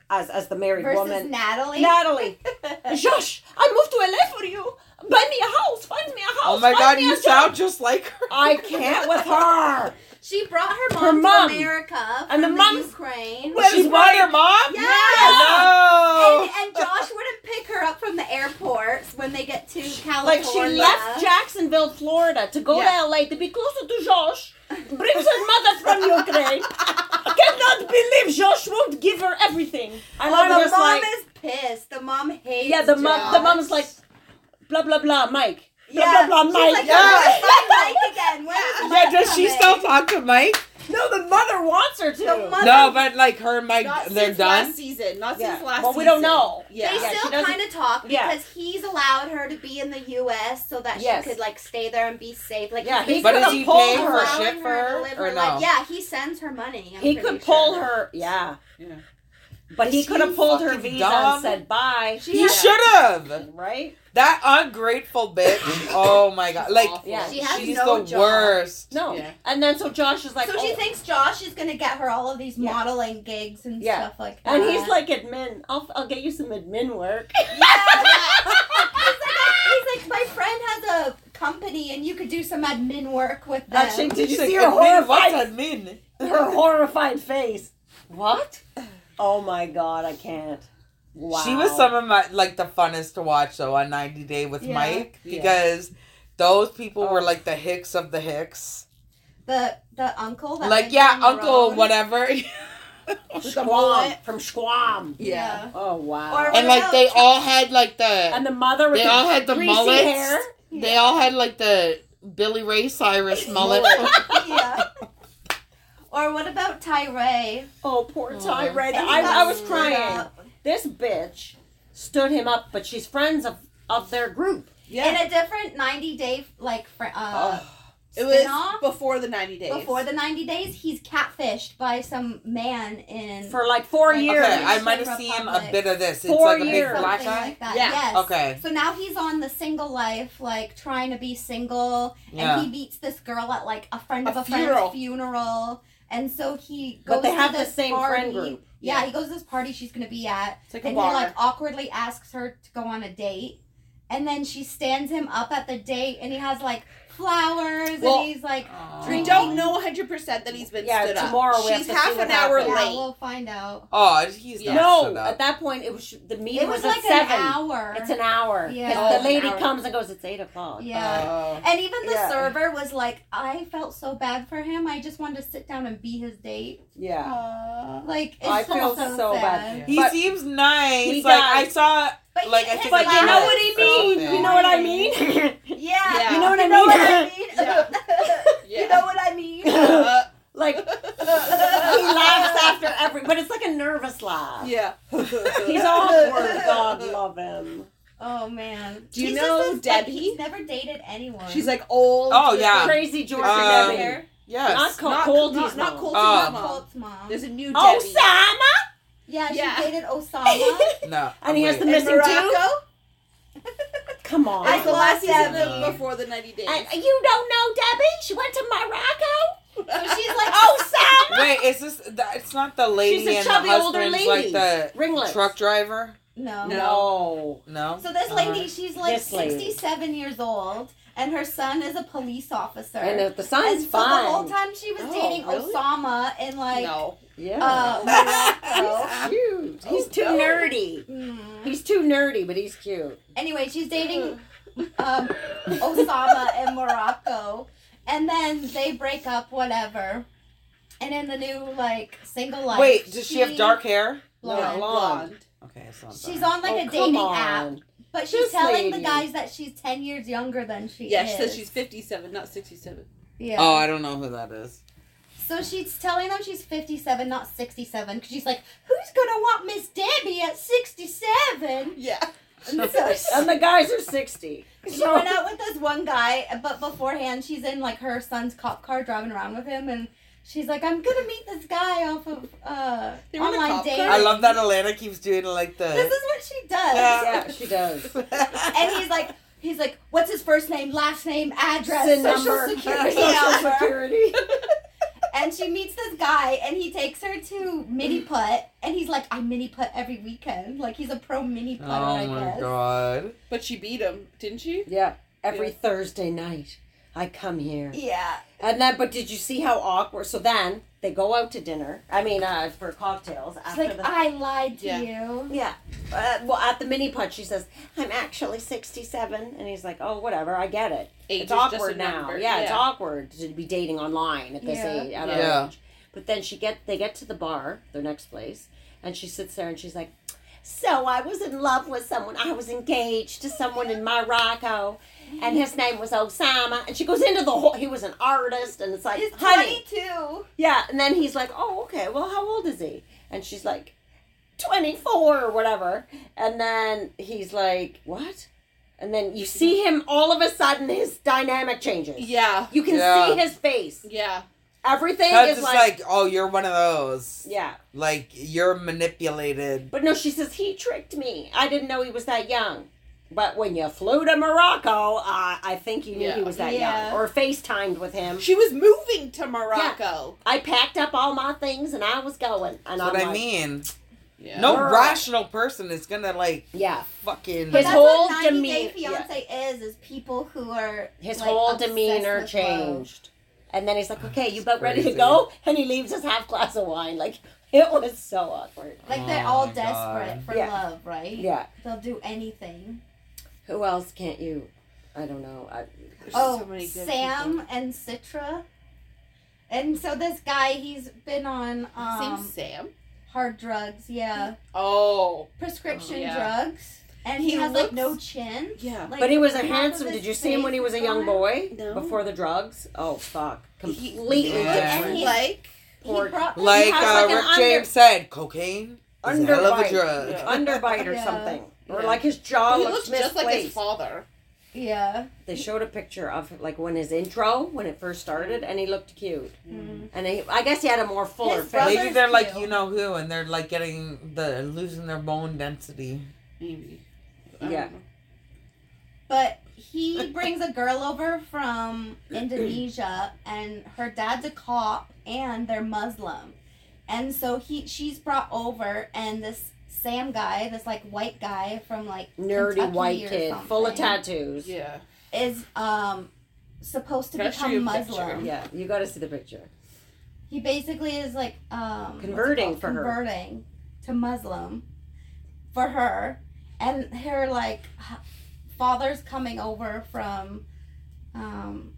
as as the married Versus woman. Natalie. Natalie, Josh, I moved to LA for you. Buy me a house. Find me a house. Oh my find god, you a job." sound just like her. I can't with her. She brought her Her mom, mom. to America And the from mom's- Ukraine. Well, she brought her mom? Yes. No. And, and Josh wouldn't pick her up from the airport when they get to California. Like she left Jacksonville, Florida, to go Yeah. to LA to be closer to Josh. Brings her mother from Ukraine. I cannot believe Josh won't give her everything. And Oh, I'm the just mom like, is pissed. The mom hates. yeah, the mom, the Josh. mom's like, blah blah blah, Mike. Blah yeah. blah blah, Mike. like, Yeah. "Oh, it's not Mike again. When is Yeah, Mike does she still talk to Mike? No, the mother wants her to. The No, but like her and Mike, Not they're since done. last season. Not Yeah. since last Well, season. we don't know. Yeah. They Yeah, she still kind of talk Yeah. because he's allowed her to be in the U.S. so that Yes. she could like stay there and be safe. Like Yeah, he's he But could is he pulled paying her. for allowing for her, to live or her life. no? Yeah, he sends her money. I'm He could pull sure. her. Yeah. Yeah. But he could have pulled her fucking visa dumb? and said bye. She He should have. Right? That ungrateful bitch. Oh my god. Like Yeah. She has she's no the job. worst. No. Yeah. And then so Josh is like, so she oh. thinks Josh is gonna get her all of these Yeah. modeling gigs and Yeah. stuff like that. and he's like admin. I'll I'll get you some admin work. he's, like, he's like, my friend has a company and you could do some admin work with them. Actually, did you She's see like, her "Admin? What's horrified, admin? her horrified face? What? Oh my god, I can't. Wow. She was some of my like the funnest to watch though on 90 Day with Yeah. Mike Yeah. because those people were Oh. like the hicks of the hicks. the the uncle. That Like yeah, Uncle road. whatever. With the mullet from Sequim. Yeah. Oh wow. And like they all had like the and the mother with they the all had the greasy mullets. hair. They all had like the Billy Ray Cyrus mullet. yeah. Or what about Tyray? Oh, poor Oh. Tyray. I, I was crying. up. This bitch stood him up, but she's friends of, of their group. Yeah. In a different 90 day, like, fr- uh, Oh. it was before the 90 days. before the 90 days, he's catfished by some man in. For like four Okay, years. Okay, I might have seen a bit of this. It's Four like a big years. black something guy. like that. Yeah. Yes. Okay. So now he's on the single life, like trying to be single, Yeah. and he meets this girl at like a friend of A a, funeral. friend's funeral, and so he goes. But they to have the this same party. friend group. Yeah, Yeah. he goes to this party she's gonna be at, like and he like awkwardly asks her to go on a date, and then she stands him up at the date, and he has like flowers, Well, and he's like, Aw. we don't know 100% that he's been Yeah, stood up. tomorrow we have She's to half see what an hour happens. yeah, we'll find out. Oh, he's not no, stood up. at that point it was the meeting It was, was, like at seven. an hour. It's an hour. Yeah. Oh, the lady an comes and goes, It's eight o'clock. yeah. Oh. And even the Yeah. server was like, I felt so bad for him. I just wanted to sit down and be his date. Yeah. Like, it's I so, feel so, so sad. bad. he But- seems nice. He like does. I saw But Like, I think But you know what read he means? something. You know what I mean? Yeah. Yeah. You know what I You know mean? what I mean? Yeah. You know what I mean? Uh, like, he laughs after every, but it's like a nervous laugh. Yeah. He's awkward. God love him. Oh man. Do you He's know just this, like, Debbie? he's never dated anyone. She's like old. Oh, with yeah. Crazy Georgia Um, Debbie. hair. Yes. Not Col- Not, Colty's not, not mom. Colty's Oh. mom. Colt's mom. There's a new Debbie. Oh, Debbie. Osama? Yeah, she Yeah. dated Osama. No. And he has the missing In tooth? Morocco. Come on. I It's the last love season of before the 90 days. And you don't know Debbie? She went to Morocco? so she's like, Osama? Wait, is this? That, it's not the lady She's a and chubby the older lady. like the Ringlets. truck driver. no. No. No. So this uh-huh. lady, she's like This lady. 67 years old, and her son is a police officer. And if the And son's so fine. the whole time she was Oh, dating really? Osama and like no. Yeah. uh, Morocco. cute. He's Oh, too no. nerdy. Mm. He's too nerdy, but he's cute. Anyway, she's dating um, Osama in Morocco, and then they break up, whatever. And in the new like single life, Wait, does she, have dark hair? Blonde. blonde. Okay, it's not She's on like Oh, a dating on. app, but she's This telling lady. the guys that she's ten years younger than she Yeah, is. Yeah, she says she's 57, not 67. Yeah. Oh, I don't know who that is. So she's telling them she's 57, not 67, because she's like, who's gonna want Miss Debbie at 67? Yeah. And so she, And the guys are 60. she went out with this one guy, but beforehand she's in like her son's cop car driving around with him, and she's like, I'm gonna meet this guy off of uh, They were in a online dating. I love that Alana keeps doing like This the. is what she does. Yeah. Yeah, she does. And he's like, he's like, what's his first name, last name, address, social number. security Social number. security. And she meets this guy, and he takes her to mini putt, and he's like, I mini putt every weekend. Like he's a pro mini putter, oh I guess. oh my guess. god. But she beat him, didn't she? Yeah, every Yeah. Thursday night I come here. Yeah. And then, but did you see how awkward? So then they go out to dinner. I mean, uh, for cocktails She's after like, the. I lied to Yeah. you. yeah. Uh, well, at the mini putt, she says, "I'm actually 67," and he's like, "Oh, whatever, I get it. Age it's awkward now. number. Yeah, it's awkward to be dating online at this Yeah. age, at Yeah. age." But then she get they get to the bar, their next place, and she sits there and she's like, "So I was in love with someone. I was engaged to someone in Morocco." And his name was Osama, and she goes into the whole. He was an artist, and it's like, He's honey, 22. yeah, and then he's like, "Oh, okay. Well, how old is he?" And she's like, "24 or whatever." And then he's like, "What?" And then you see him all of a sudden his dynamic changes. Yeah. You can Yeah. see his face. Yeah. Everything That's is just like, like, oh, you're one of those. yeah. Like you're manipulated. But no, she says he tricked me. I didn't know he was that young. But when you flew to Morocco, uh, I think you knew he was that Yeah. young. Or FaceTimed with him. She was moving to Morocco. I packed up all my things and I was going. And That's I'm what I mean. Yeah. No Girl. rational person is gonna like yeah. fucking. His that's whole what 90 demean- Day Fiance is, is people who are His like, whole demeanor with changed. And then he's like, okay, you That's about ready to go? And he leaves his half glass of wine. Like, it was so awkward. Like they're Oh all desperate God. for Yeah. love, right? Yeah. They'll do anything. Who else can't you? I don't know. I, There's Oh, so many good Sam people. and Citra. And so this guy, he's been on um, Same Sam. hard drugs, yeah, Oh. prescription Oh, yeah. drugs, and he, He has like no chin. Yeah. Like, but he was a half handsome. Did you see him when he was a young boy No. before the drugs? Oh fuck! He- Completely Yeah. different. And he- like. He brought Like, He has, uh, like, an Rick under- James said, cocaine is a hell of a Underbite. drug. Yeah. underbite or Yeah. something, or Yeah. like his jaw he looks looks just like his misplaced. father. yeah. they showed a picture of like when his intro when it first started, and he looked cute. Mm. And he, I guess he had a more fuller face. Maybe they're like you know who, and they're like getting the losing their bone density. Maybe. Yeah. know. But he brings a girl over from Indonesia, and her dad's a cop, and they're Muslim, and so he she's brought over, and this Sam guy, this like white guy from like Nerdy Kentucky white or kid, full of tattoos. Yeah. is um supposed to Can I show you become a picture? Muslim. Yeah, you got to see the picture. He basically is like um what's it Converting for her. converting to Muslim for her, and her like father's coming over from um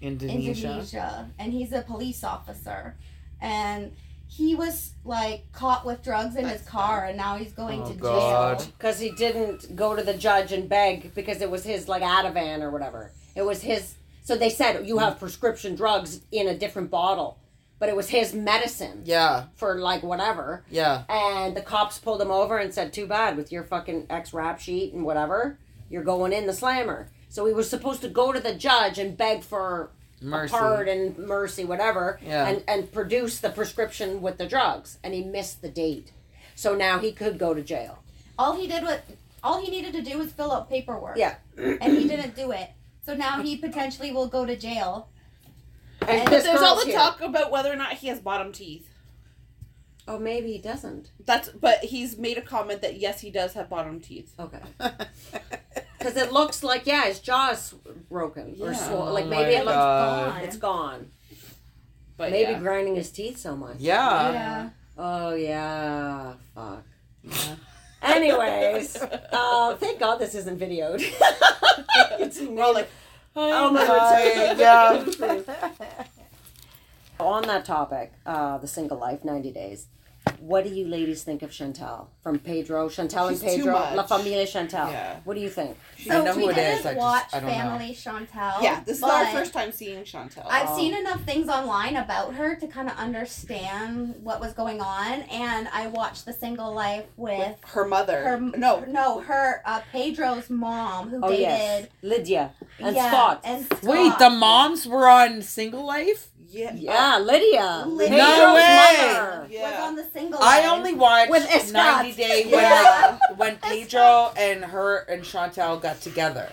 Indonesia. Indonesia, and he's a police officer, and he was like caught with drugs in his car, and now he's going Oh, to God. jail. Because he didn't go to the judge and beg because it was his like Ativan or whatever. It was his. So they said you have prescription drugs in a different bottle. but it was his medicine Yeah, for like whatever. yeah. And the cops pulled him over and said, "Too bad with your fucking ex rap sheet and whatever, you're going in the slammer." So he was supposed to go to the judge and beg for Mercy. pardon, mercy, whatever, Yeah. and and produce the prescription with the drugs, and he missed the date. So now he could go to jail. All he did was all he needed to do was fill out paperwork. Yeah. and he didn't do it. So now he potentially will go to jail. And And this There's all the here. talk about whether or not he has bottom teeth. Oh, maybe he doesn't. That's but he's made a comment that yes, he does have bottom teeth. Okay. Because it looks like yeah, his jaw's broken or Yeah. swollen. Like Oh maybe my it looks gone. It's gone. But maybe yeah. grinding his teeth so much. yeah. yeah. Oh yeah. Fuck. Yeah. Anyways, uh, thank God this isn't videoed. it's We're all like, oh my Hi, God. yeah. On that topic, uh, the single life, ninety days. What do you ladies think of Chantel from Pedro? Chantel She's and too Pedro, much. La Familia Chantel. Yeah. What do you think? So I know we who it didn't is, I just- watch I don't know. Family Chantel. yeah, this is but our first time seeing Chantel. I've Oh. seen enough things online about her to kind of understand what was going on, and I watched The Single Life with with her mother. her. no, no, her uh, Pedro's mom who Oh dated. yes, Lydia and yeah, Scott. And Scott. Wait, the moms were on Single Life? Yeah, yeah, Lydia. Lydia. Pedro's No way. mother. was yeah. on the single. I Life. only watched With Escott. 90 Day when, Yeah. when uh, Pedro and her and Chantel got together.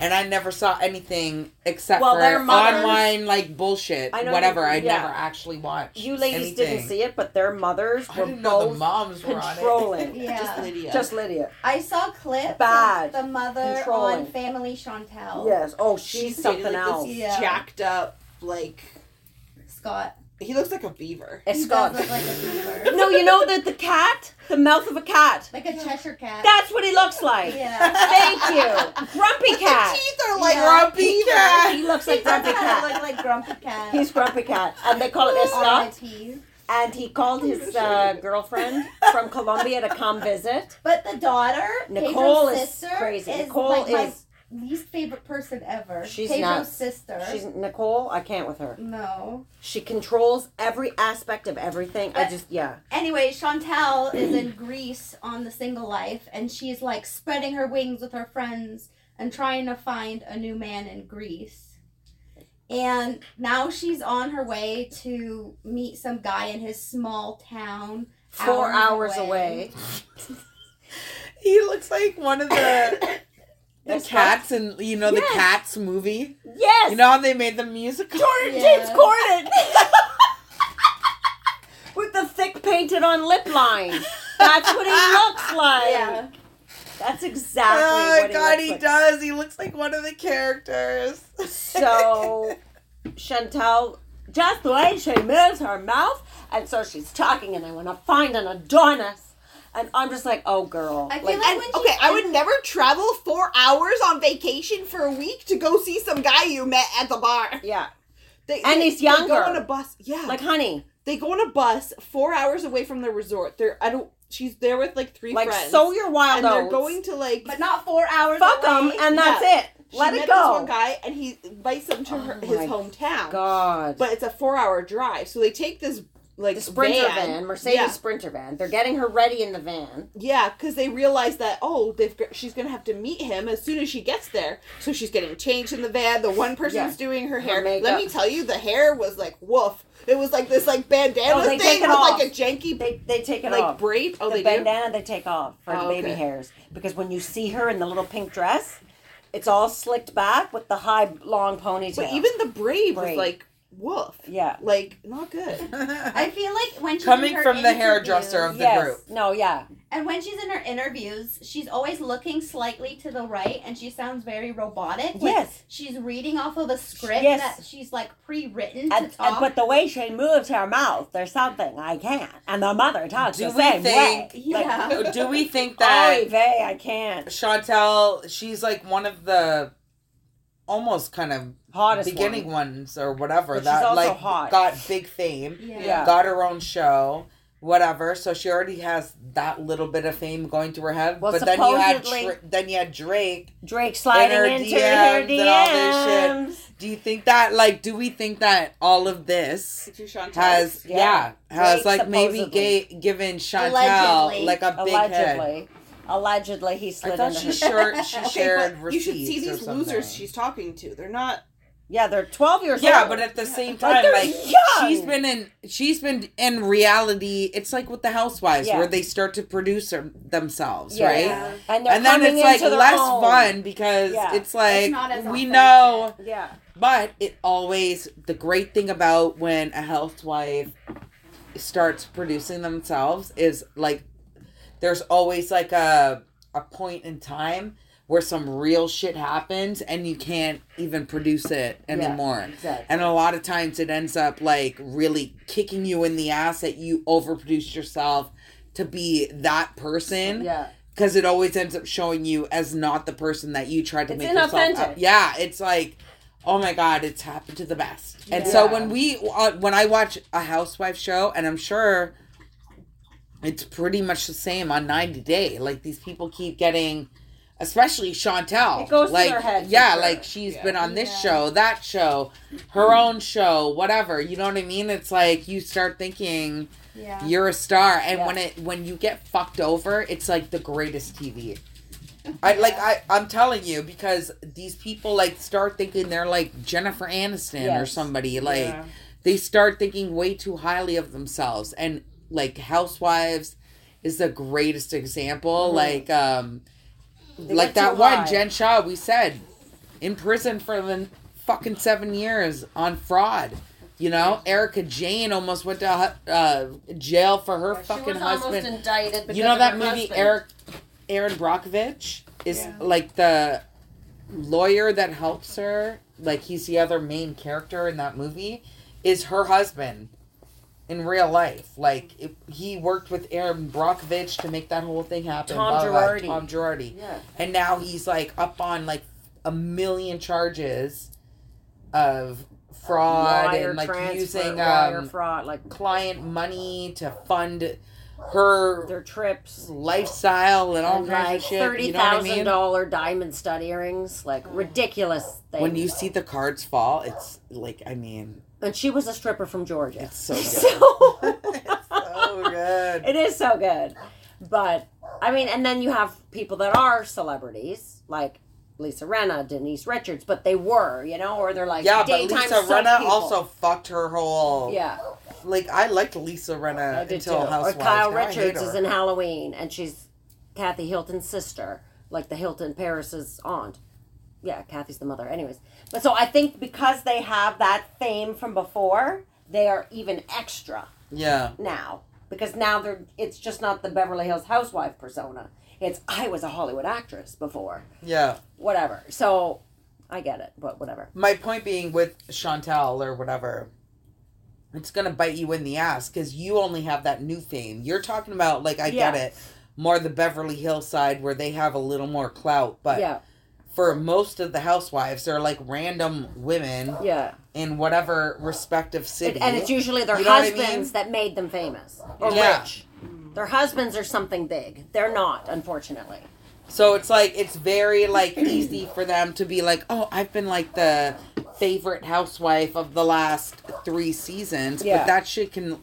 And I never saw anything except Well, for their mothers- online like bullshit, I whatever. you- I yeah. never actually watched. You ladies anything. didn't see it, but their mothers I were didn't know the both moms were on it. controlling. Yeah. Just Lydia. Just Lydia. I saw clips Bad. of the mother Controlling. on Family Chantel. Yes. Oh, she's, She's something dating, like, else. This Yeah. jacked up, like Scott. he looks like a beaver. It's He Scott. does look like a beaver. no, you know the the cat, the mouth of a cat. Like a Cheshire cat. That's what he looks like. yeah. Thank you, Grumpy Cat. Teeth are like Yeah. Grumpy cat. He looks like Grumpy Cat. look like Grumpy Cat. He's Grumpy Cat, and they call it Escott. R.I.P. And he called his uh, girlfriend from Colombia to come visit. But the daughter, Nicole Pedro's is sister, crazy. is Nicole like my is- least favorite person ever. She's Pedro's nuts. sister. She's Nicole. I can't with her. no. She controls every aspect of everything. I just yeah. Anyway, Chantel is in Greece on the single life, and she's like spreading her wings with her friends and trying to find a new man in Greece. And now she's on her way to meet some guy in his small town. Four hours hours away. away. He looks like one of the the cats and you know the cats movie. Yes. You know how they made the musical? Jordan Yeah. James Corden. With the thick painted on lip line. That's what he looks like. Yeah. That's exactly oh what he God, he like. does. He looks like one of the characters. So Chantel, just the way she moves her mouth, and so she's talking, and I want to find an Adonis, and I'm just like, oh girl, I feel like, And, when she okay, I would never travel four hours on vacation for a week to go see some guy you met at the bar. yeah, They, And they- he's They go younger. on a bus. Yeah, like honey, they go on a bus four hours away from the resort. They're I don't. She's there with like three like friends. sow your wild and they're going to like but not four hours. fuck them, and that's Yeah. it. she Let met it This go. one guy and he invites them to her, Oh his hometown. God, But it's a four-hour drive, so they take this like the Sprinter van. van, Mercedes Yeah. Sprinter van. They're getting her ready in the van. Yeah, because they realize that oh, they've she's gonna have to meet him as soon as she gets there. So she's getting changed in the van. The one person's doing her Her hair. makeup. Let me tell you, the hair was like woof. It was like this like bandana Oh, thing with off. like a janky They they take it like off. braid. Oh, the they bandana they take off for the Oh, baby okay. hairs because when you see her in the little pink dress, it's all slicked back with the high long ponytail. But even the braid, Braid. was like woof. yeah, Like not good. I feel like when she's Coming in her from the hairdresser of the yes, group. no, yeah, And when she's in her interviews, she's always looking slightly to the right and she sounds very robotic. Like yes. she's reading off of a script Yes. that she's like pre written to And, talk. and but the way she moves her mouth, there's something I can't. And the mother talks Do the we same think- way. yeah. Do we think Oy that vey, I can't. Chantel, she's like one of the almost kind of Hottest beginning one. ones or whatever But she's that also like hot. got big fame, yeah. Yeah. got her own show, whatever. So she already has that little bit of fame going to her head. Well, but then you had Dra- then you had Drake. Drake sliding her into DMs her and all this DMs. Do you think that like do we think that all of this It's your Chantel. has Yeah. yeah, has Drake like maybe gay, given Chantel Allegedly. like a big head? Allegedly. Allegedly, he I slid thought into she shared she Okay, shared but you should see these losers she's talking to. They're not. Yeah, they're 12 years Yeah, old. Yeah, but at the same time, they're like young. she's been in, she's been in reality. It's like with the housewives, Yeah. where they start to produce them- themselves, Yeah. right? Yeah. and, And then it's like less own. fun because Yeah. it's like not as we know, Yeah. but it always the great thing about when a housewife starts producing themselves is like there's always like a a point in time where some real shit happens and you can't even produce it anymore. Yeah, Exactly. And a lot of times it ends up like really kicking you in the ass that you overproduced yourself to be that person yeah. because it always ends up showing you as not the person that you tried to It's make yourself inauthentic. up. Yeah, it's like oh my god, it's happened to the best. And so when we uh, when I watch a housewife show and I'm sure it's pretty much the same on 90 Day. Like these people keep getting especially Chantel. It goes to like their head yeah, sure. like she's Yeah. been on this Yeah. show, that show, her own show, whatever. You know what I mean? It's like you start thinking Yeah. you're a star and Yeah. when it when you get fucked over it's like the greatest tv i like i i'm telling you because these people like start thinking they're like jennifer aniston or somebody like Yeah. they start thinking way too highly of themselves and like housewives is the greatest example Mhm. like um They like that one high. jen shah we said in prison for the fucking seven years on fraud you know erika jayne almost went to uh, jail for her fucking husband indicted you know that movie eric erin brockovich is Yeah. like the lawyer that helps her like he's the other main character in that movie is her husband in real life like it, he worked with erin brockovich to make that whole thing happen Tom blah, blah, blah, Girardi. tom girardi Yeah. and now he's like up on like a million charges of fraud Wire and like transfer, using um, fraud, like client money to fund her their trips. lifestyle and all and kinds like of shit. thirty You know I mean? dollar diamond stud earrings, like ridiculous things. When you see the cards fall, it's like I mean, and she was a stripper from Georgia, it's so good. so it's so good. it is so good. But I mean, and then you have people that are celebrities, like Lisa Rinna, Denise Richards, but they were, you know, or they're like Yeah, but Lisa Rinna people. also fucked her whole. Yeah, Like I liked Lisa Rinna I did too. until Or Housewives. Kyle Now Richards is in Halloween, and she's Kathy Hilton's sister, like the Hilton Paris's aunt. Yeah, Kathy's the mother. Anyways, but so I think because they have that fame from before, they are even extra Yeah, now because now they're. It's just not the Beverly Hills housewife persona. It's I was a Hollywood actress before. yeah. Whatever. So I get it, but whatever. My point being with Chantel or whatever, it's gonna bite you in the ass because you only have that new fame. You're talking about like I get it, more the Beverly Hills side where they have a little more clout, but. yeah, for most of the housewives, they're like random women yeah. in whatever respective city. It- and it's usually their You know what I husbands mean? that made them famous or Yeah. rich. Their husbands are something big. They're not, unfortunately. so it's like it's very like easy for them to be like, oh, I've been like the favorite housewife of the last three seasons. Yeah. But that shit can,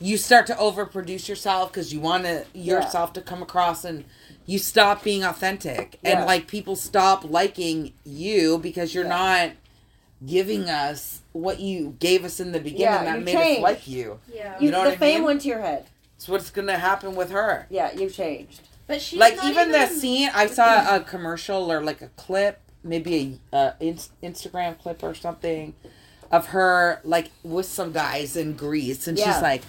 you start to overproduce yourself because you want to yourself to come across and. You stop being authentic, Yeah. and like people stop liking you because you're Yeah. not giving us what you gave us in the beginning Yeah, that you made changed. us like you. Yeah. You, know the what I fame mean? went to your head. It's what's gonna happen with her. Yeah, you've changed. But she's like not even, the even scene, I saw a commercial or like a clip, maybe a uh, ins- Instagram clip or something, of her like with some guys in Greece, and Yeah. she's like,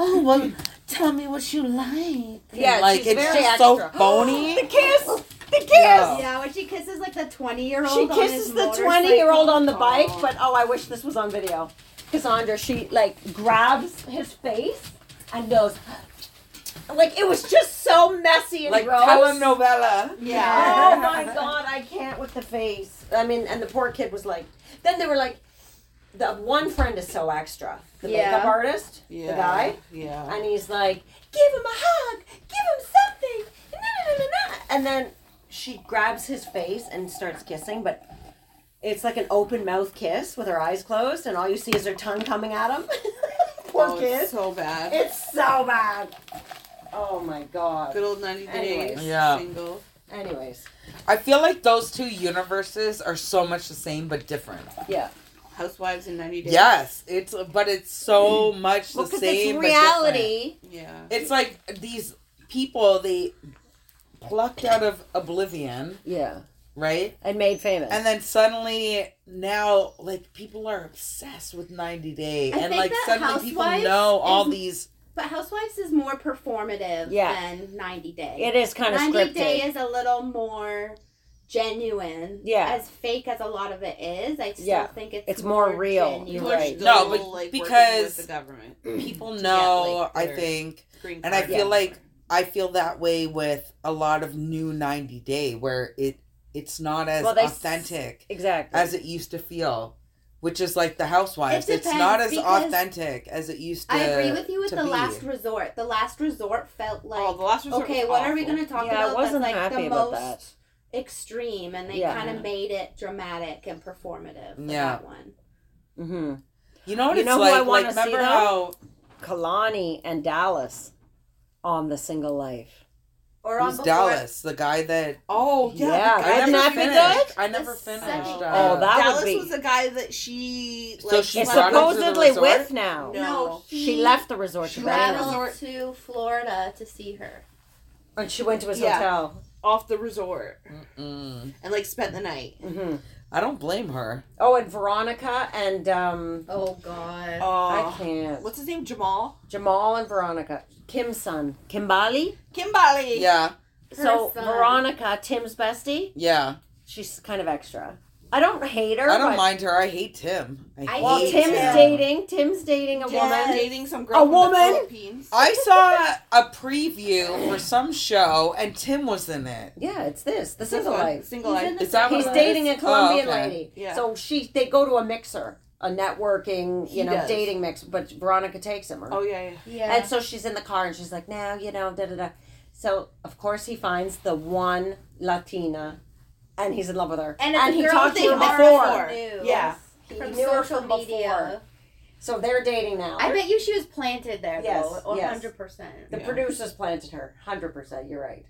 "Oh well, tell me what you like." Yeah, And, like she's it's very just so extra. phony. The kiss! The kiss! Yeah. Yeah, when she kisses like the twenty year old. She kisses the 20 year old on the bike, oh. but oh, I wish this was on video. Cassandra, she like grabs his face and goes, like, it was just so messy and like gross. telenovela. Yeah. Oh my god, I can't with the face. I mean, and the poor kid was like, then they were like, the one friend is so extra. The Yeah. makeup artist, Yeah. the guy, Yeah. and he's like, "Give him a hug, give him something," na, na, na, na, na." and then she grabs his face and starts kissing, but. It's like an open mouth kiss with her eyes closed, and all you see is her tongue coming at him. Poor oh, kid. It's so bad. It's so bad. Oh my god. Good old 90 Anyways. days. Yeah. Single. Anyways, I feel like those two universes are so much the same but different. yeah. Housewives in 90 days. Yes, it's but it's so mm. much the Well, because same. it's but reality. Yeah. It's like these people they plucked out of oblivion, Yeah. right? And made famous. And then suddenly now like people are obsessed with 90 Day I and think like that suddenly people Housewives know all is- these But Housewives is more performative Yeah. than 90 Day. it is kind of 90 scripted. Day is a little more genuine. Yeah. As fake as a lot of it is, I still Yeah. think it's It's more real. genuine. You're right. No, but like, because- the government. people To get, know like, I think and I feel Yeah. like I feel that way with a lot of new 90 Day where it it's not as Well, they s- authentic Exactly. as it used to feel, which is like the Housewives. It it's not as authentic as it used to. I agree with you with the be. last resort. The last resort felt like oh, the last resort okay, was what are we going to talk yeah, I wasn't that's like happy the about most that. Extreme, and they Yeah. kind of made it dramatic and performative. For Yeah. that one. Mm-hmm. You know what You it's know who I like? wanna Like see, remember though? how Kalani and Dallas on the single life. Or on who's before- Dallas, the guy that Oh, yeah. Yeah, the guy I wouldn't never finished. good? I never The finished. second- uh, Oh, that would Dallas be- was the guy that she So like she It's brought him to the supposedly with now. No. No, She left the resort She to left marry the him. traveled to Florida to see her. And she went to his Yeah. hotel. Off the resort Mm. and like spent the night. hmm I don't blame her. Oh, and Veronica and um, Oh God. I Oh, can't. what's his name? Jamal. Jamal and Veronica. Kim's son. Kimbali. Kimbali. Yeah, So son. Veronica, Tim's bestie, yeah. she's kind of extra. I don't hate her. I don't but- mind her. I hate Tim. I, I Well, hate Tim's Tim. dating. Tim's dating a Yes. woman. dating some girl A from the? Philippines. I saw a preview for some show and Tim was in it. Yeah, it's this. The single one, life. Single He's life. in the Is that what He's it dating a? Colombian Oh, okay. lady. Yeah. So she they go to a mixer, a networking, He you know, does. dating mix. But Veronica takes him. Oh yeah, yeah. Yeah. And so she's in the car and she's like, now, you know, da da da. So of course he finds the one Latina, and he's in love with her. and, it's a he talked to they her before. knew Yeah. He From knew her social from media. before. So they're dating now. I bet you she was planted there Yes, though, yes. hundred percent. the Yeah. producers planted her. Hundred percent. You're right.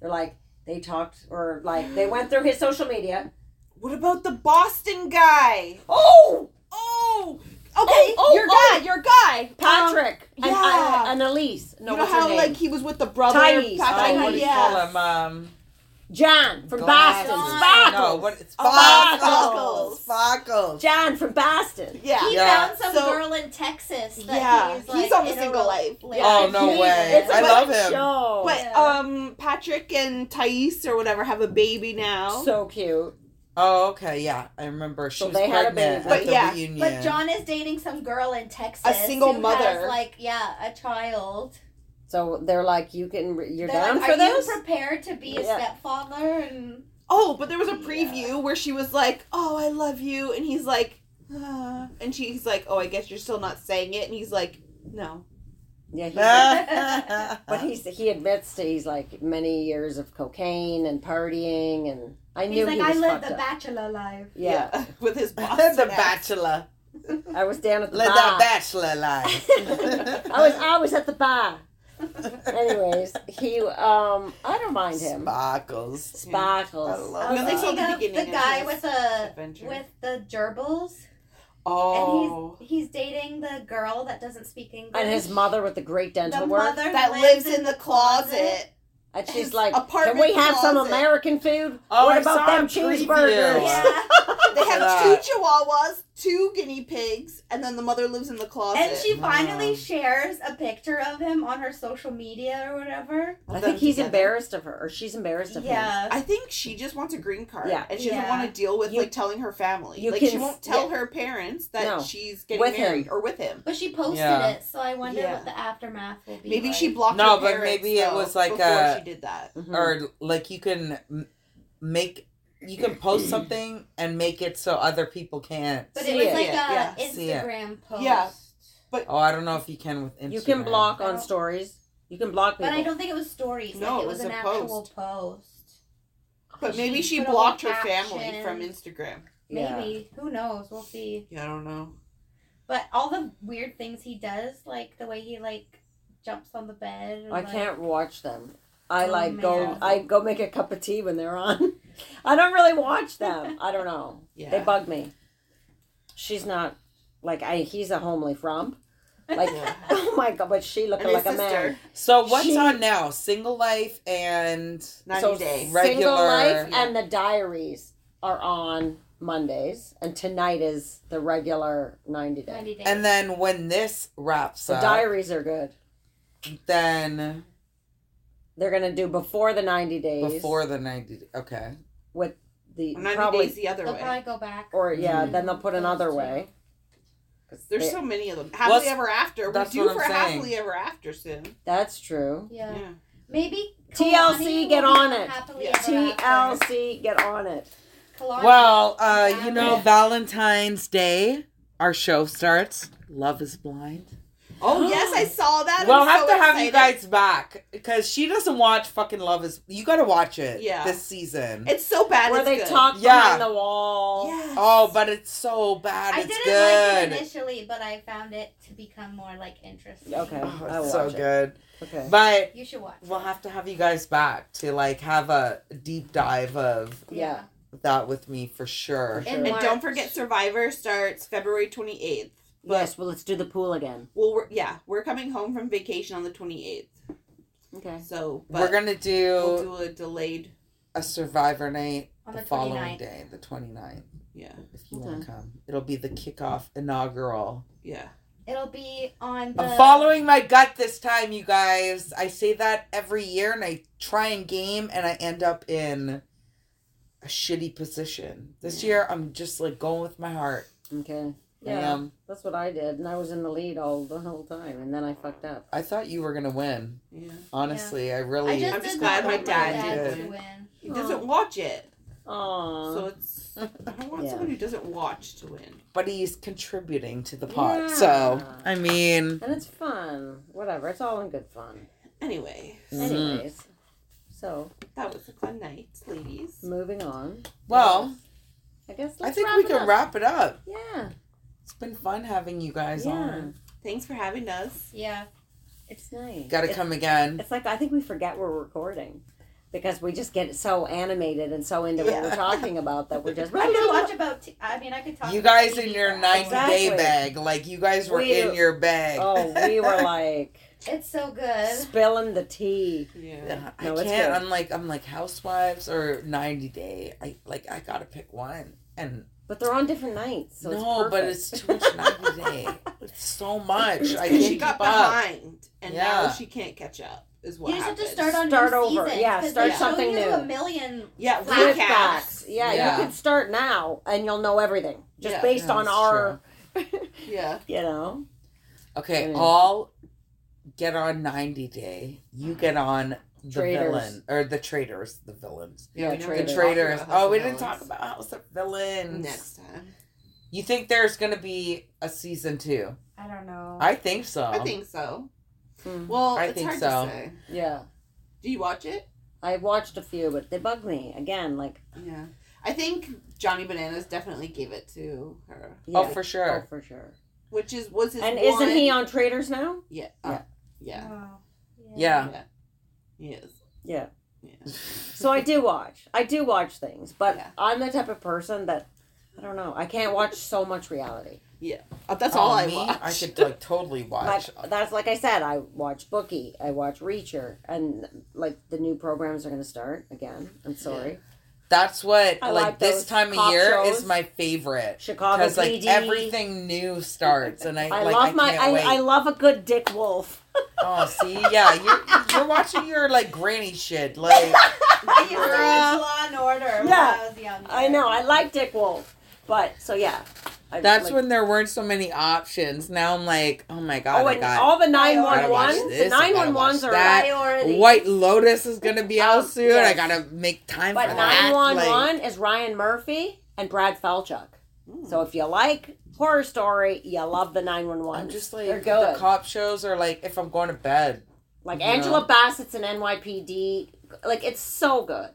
They're like they talked or like they went through his social media. What about the Boston guy? Oh, Oh, okay, Oh, oh, your oh. guy, your guy, Patrick Um, and, yeah. and, and Elise. No, you know what's her how name? like he was with the brother, Thais. Patrick? Oh, what do you yeah. call him? Um, John from Glasses. Boston. John. Sparkles. no, what? It's Oh, Sparkles. Sparkles. Sparkles. John from Boston. Yeah. He Yeah. found some So- girl in Texas. That Yeah, he's, he's on the in a single life. like- Oh, no He- way. It's a I love him. Show. But Yeah. um, Patrick and Thais or whatever have a baby now. so cute. Oh, okay, yeah, I remember. She So was they had a pregnant baby. at But the yeah, reunion. But John is dating some girl in Texas. A single who mother. Has, like yeah, a child. So they're like, you can, you're They're down like, for this. Are this? you prepared to be a Yeah. stepfather? And oh, but there was a preview where she was like, "Oh, I love you," and he's like, uh, and she's like, "Oh, I guess you're still not saying it," and he's like, "No." yeah, he's, but he's he admits to he's like many years of cocaine and partying, and I knew he's like, he I was live fucked the up. bachelor life. Yeah. with his Boston the. Bachelor. I was down at the Live bar. that Bachelor life. I was I was at the bar. Anyways, he um I don't mind him. Sparkles. Sparkles. I love I was We only saw thinking the of beginning the guy with the adventure. with the gerbils, Oh, and he's he's dating the girl that doesn't speak English. And his mother with the great dental the work. mother that lives in the closet. And she's his like, Can we have some closet." American food? Oh, what I about them a cheeseburgers? Yeah. They have Yeah. two chihuahuas, two guinea pigs, and then the mother lives in the closet. And she finally Wow. shares a picture of him on her social media or whatever. I think he's together. embarrassed of her, or she's embarrassed of him. Yeah. I think she just wants a green card. Yeah. And she doesn't want to deal with You- like telling her family. you like can she won't tell yeah. her parents that No. she's getting With married him. or with him. But she posted Yeah. it, so I wonder Yeah. what the aftermath will be. Maybe like. she blocked No, her but parents, maybe it though, was like before a- she did that. Mhm. Or like you can make you can post mm. something and make it so other people can't. But See it was it. like Yeah, a See it. Instagram post. Yeah. But Oh, I don't know if you can with Instagram. You can block on stories. You can block people. But I don't think it was stories. No, like, it it was, was an a actual post. post. But maybe she put blocked her little family from caption. Instagram. Yeah. Maybe. Who knows? We'll see. Yeah, I don't know. But all the weird things he does, like the way he like jumps on the bed. and, I like- can't watch them. I Oh, like go. I go make a cup of tea when they're on. I don't really watch them. I don't know. Yeah. They bug me. She's not like I. He's a homely frump. Like Yeah. oh my god, but she looking And his like a man. So what's She- on now? Single life and 90 so days. Right. Single Life Yeah. and the Diaries are on Mondays, and tonight is the regular ninety day. 90 days. and then when this wraps The up, Diaries are good. then They're gonna do before the ninety days. before the ninety. Okay. with the 90 probably days the other They'll way. probably go back. or yeah, Mhm. then they'll put Those another two. way. 'Cause There's they- so many of them. Happily Well, ever after. We're due for saying. happily ever after soon. that's true. Yeah. Yeah. Maybe TLC, get on it. Happily Yeah. Ever After. TLC, get on it. Kalani. Well, uh, you know, Valentine's Day, our show starts. Love is blind. Oh yes, I saw that. We'll I'm have so to have you guys back because she doesn't watch fucking Love is. You got to watch it. Yeah. This season. It's so bad. Where it's they good. talk Yeah. behind the wall. Yes. oh, but it's so bad. I it's didn't good. like it initially, but I found it to become more like interesting. Okay. Oh, I'll so watch it. good. Okay. But You should watch. we'll it. have to have you guys back to like have a deep dive of Yeah. that with me for sure. For sure. And March. don't forget, Survivor starts February 28th. Yes. Well, let's do the pool again. Well, we're, yeah, we're coming home from vacation on the 28th. Okay. So but We're gonna do, we'll do a delayed. a survivor night On the, the following 29th. day, the 29th, Yeah, if you Okay. want to come. It'll be the kickoff inaugural. yeah. It'll be on the. I'm following my gut this time, you guys. I say that every year and I try and game and I end up in a shitty position. This year I'm just like going with my heart. Okay. I Yeah. am. That's what I did, and I was in the lead all the whole time, and then I fucked up. I thought you were gonna win. Yeah. Honestly, I I really just I'm just did glad not my want dad did. to win. He doesn't watch it, Aww. so it's. I want Yeah. someone who doesn't watch to win. but he's contributing to the pot. Yeah. So I mean and it's fun. Whatever. It's all in good fun. Anyway, Mhm. Anyways. So that was a fun night, ladies. moving on. Well, I guess I let's think wrap we it can up. wrap it up. Yeah. It's been fun having you guys Yeah. on. Thanks for having us. Yeah. It's nice. Gotta It's- come again. It's like I think we forget we're recording because we just get so animated and so into what we're talking about that we're just. I could watch about. T- I mean, I could talk. You guys TV in your for 90 hours. day bag. Like you guys were We- in your bag. Oh, we were like It's so good. spilling the tea. Yeah. Yeah, I it's can't. good. I'm like I'm like housewives or 90 day. I like I gotta pick one. And But they're on different nights, so no, it's but it's too much 90 day. It's so much. I can't she keep got up. behind, and now she can't catch up. Is what You just have to start on Start new over. seasons, Yeah, 'cause start they show something you new. A million. Yeah, Flashbacks. recaps. Yeah, Yeah. you could start now and you'll know everything just Yeah. based Yeah, on our, Yeah. you know. Okay, Mm. all get on 90 day. You get on the Traitors. villain or the traitors, the villains. Yeah, we never traitors. The traitors. Oh, we didn't talk about House of Villains. next time. You think there's gonna be a season two? I don't know. I think so. I think so. Hmm. Well, I it's think hard so. to say. Yeah. Do you watch it? I watched a few, but they bug me again. Like, Yeah. I think Johnny Bananas definitely gave it to her, yeah. Oh, for sure. Oh, for sure. which is was his. And one- isn't he on Traitors now? Yeah. Yeah. Uh, yeah. Oh, Yeah. He is. Yeah. Yeah. So I do watch. I do watch things, but Yeah. I'm the type of person that I don't know. I can't watch so much reality. Yeah, uh, that's Oh, all I me? watch. I could like totally watch. Like that's like I said. I watch Bookie. I watch Reacher, and like the new programs are going to start again. I'm sorry. That's what I like, like this time of year shows. is my favorite Chicago because like everything new starts and I, I like love I my. can't I, wait. I love a good Dick Wolf. Oh, see, yeah, you're you're watching your like granny shit like. I used to watch Law and Order when Yeah. I was younger. I know. I like Dick Wolf, but so yeah. I, That's like- when there weren't so many options. Now I'm like, oh my god, Oh, I and got all the Gotta nine one watch ones. The nine gotta one ones are that. Priority. White Lotus is gonna be out Um, soon. yes. I gotta make time But for that. nine one Like, one is Ryan Murphy and Brad Falchuk. Mm. So if you like horror story, you love the 911. I'm one. just They're like good. the cop shows are like if I'm going to bed. like Angela know? Bassett's in NYPD. Like it's so good.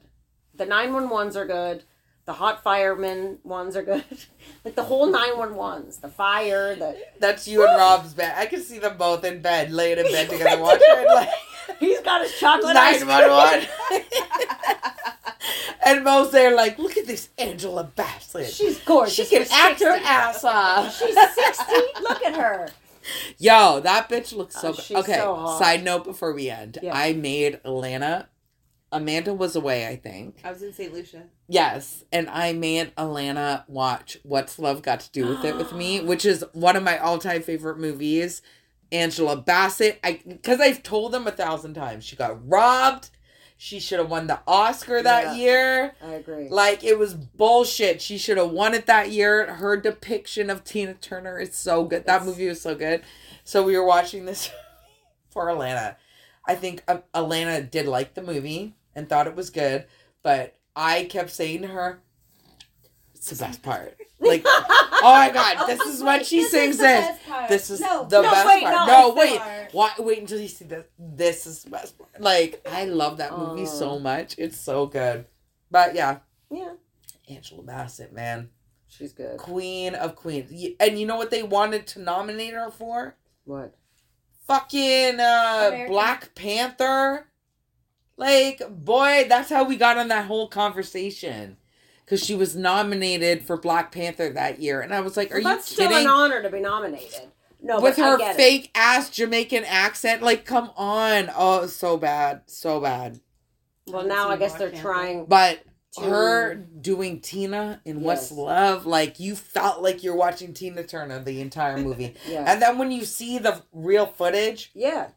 The nine one ones are good. The hot fireman ones are good. like the whole nine one ones. The fire. The That's you and Rob's bed. I can see them both in bed, laying in bed together, watching like he's got his chocolate ice nine one one. And Mo's there like, look at this Angela Bassett. She's gorgeous. She can act her ass off. She's sixty. Look at her. Yo, that bitch looks so Oh, good. Okay, so side note before we end. Yeah. I made Alanna. Amanda was away, I think. I was in St. Lucia. Yes, and I made Alanna watch What's Love Got to Do with It with me, which is one of my all-time favorite movies. Angela Bassett, I because I've told them a thousand times, she got robbed. She should have won the Oscar that Yeah. year. I agree. Like it was bullshit. She should have won it that year. Her depiction of Tina Turner is so good. That It's- movie was so good. So we were watching this for Alanna. I think um, Alanna did like the movie and thought it was good, but I kept saying to her, "It's the best part." Like, oh my god, this is when she This sings this. best part. This is no, the No, best wait, part. no, No, wait. part. Why, wait until you see this. This is the best part. Like, I love that movie so much. It's so good. But yeah, yeah, Angela Bassett, man. she's good. Queen of Queens. And you know what they wanted to nominate her for? What? Fucking uh, American. Black Panther. Like, boy, that's how we got on that whole conversation. Because she was nominated for Black Panther that year. And I was like, are Well, you that's still an honor to be nominated. No, With but her get it. fake ass Jamaican accent. Like, come on. Oh, so bad. So bad. Well, now I guess they're trying. But to- her doing Tina in What's Love, like, you felt like you're watching Tina Turner the entire movie. Yeah. And then when you see the real footage yeah.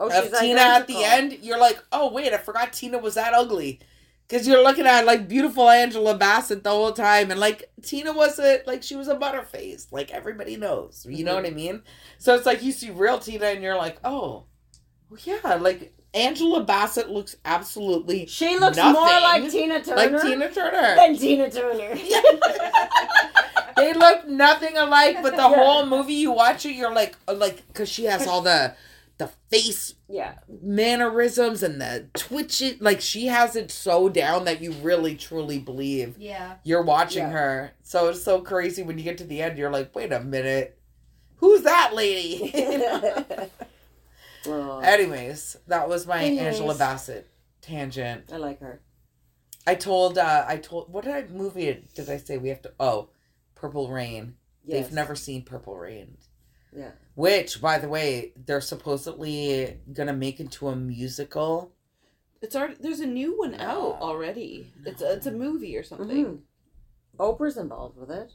Oh, of she's Tina at the end, you're like, oh wait, I forgot Tina was that ugly. Because you're looking at like beautiful Angela Bassett the whole time, and like Tina wasn't like she was a butterface, like everybody knows. You know Mhm. what I mean? So it's like you see real Tina, and you're like, oh, well, yeah, like Angela Bassett looks absolutely She looks more like Tina Turner like Tina Turner. than Tina Turner. they look nothing alike, but the Yeah. whole movie you watch it, you're like, uh, like, because she has all the the face yeah. mannerisms and the twitch it like she has it so down that you really truly believe Yeah. you're watching Yeah. her so it's so crazy when you get to the end you're like wait a minute who's that lady anyways that was my Anyways. angela bassett tangent I like her. i told uh i told what did i movie did i say we have to oh purple rain Yes. they've never seen purple rain Yeah. Which by the way they're supposedly gonna make into a musical It's already there's a new one No. out already. It's a, it's a movie or something. Mhm. Oprah's involved with it.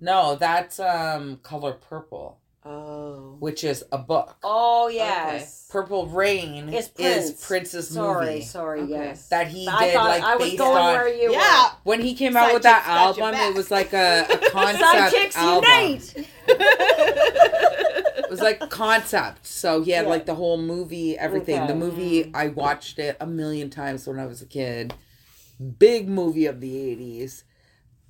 no that's um color purple Oh. which is a book. Oh yes. Purple Rain It's is Prince. Prince's Sorry, movie sorry. Okay. Yes. that he I did thought like I was based going on where you Yeah. when he came out Side with that chicks got your album. It was like a, a were. concept Side chicks album. unite. It was like concept. So he had Yeah. like the whole movie, everything. Okay. The movie I watched it a million times when I was a kid. Big movie of the eighties.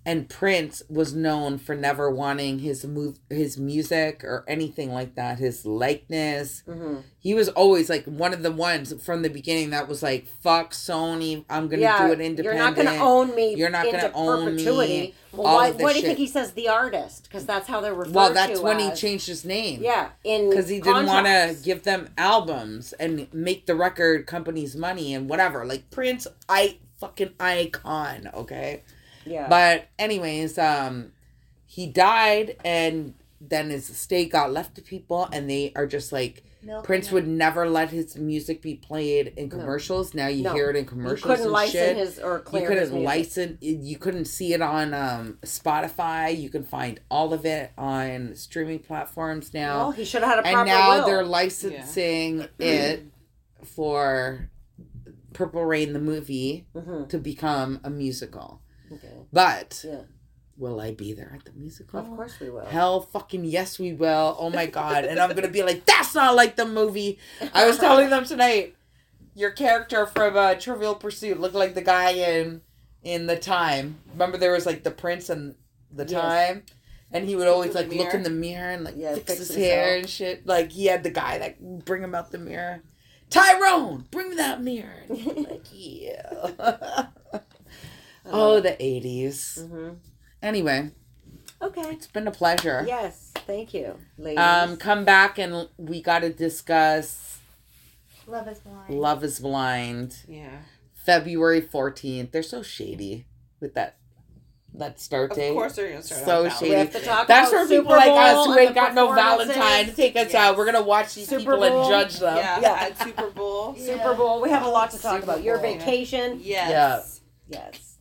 And Prince was known for never wanting his move his music or anything like that, his likeness. hmm He was always like one of the ones from the beginning that was like, "Fuck Sony, I'm gonna Yeah, do it independently. you're not to own me. You're not gonna own me. Well, why, of this why do you think he says the artist? Because that's how they're referred well, that's when he changed his name. Yeah, in because he didn't want to give them albums and make the record companies money and whatever. Like Prince, I fucking icon. Okay, Yeah. but anyways, um, he died and then his estate got left to people, and they are just like Milk Prince would never let his music be played in No. commercials. Now you No. hear it in commercials. you couldn't and license shit. his or You clear his couldn't license. You couldn't see it on um, Spotify. You can find all of it on streaming platforms now. Well, he should have had a proper and now will. they're licensing it for Purple Rain the movie Mhm. to become a musical. Okay. But Yeah. will I be there at the musical? Of course we will. Hell fucking yes we will. Oh my god. And I'm gonna be like, that's not like the movie. I was telling them tonight, your character from uh, Trivial Pursuit looked like the guy in in the time. Remember there was like the prince and the Yes. time? And he would always like look in the mirror and like Yeah, fix, fix his hair and shit. Like he had the guy like bring him out the mirror. Tyrone, bring me that mirror. And like, yeah. oh, the 80s. hmm Anyway, Okay. it's been a pleasure. Yes. Thank you, ladies. Um, come back and we got to discuss Love is blind. Love is Blind. Yeah. February 14th. They're so shady with that that start date. Of course they're gonna start. So on we shady. have to talk That's about for people Super like Bowl us who ain't got no. Valentine to take us Yes. out. We're going to watch these Super people Bowl. and judge them. Yeah, Yeah. at Super Bowl. Super Bowl. We have a lot to talk Super about. Your Bowl. vacation. Yes. Yes.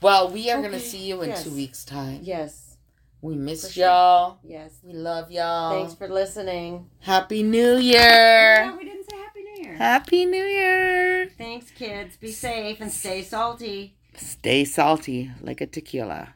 Well, we are going to see you in Yes. two weeks' time. Yes. We miss sure. y'all. Yes. We love y'all. Thanks for listening. Happy New oh, Yeah, Year. we didn't say Happy New Year. Happy New Year. Thanks, kids. Be safe and stay salty. Stay salty like a tequila.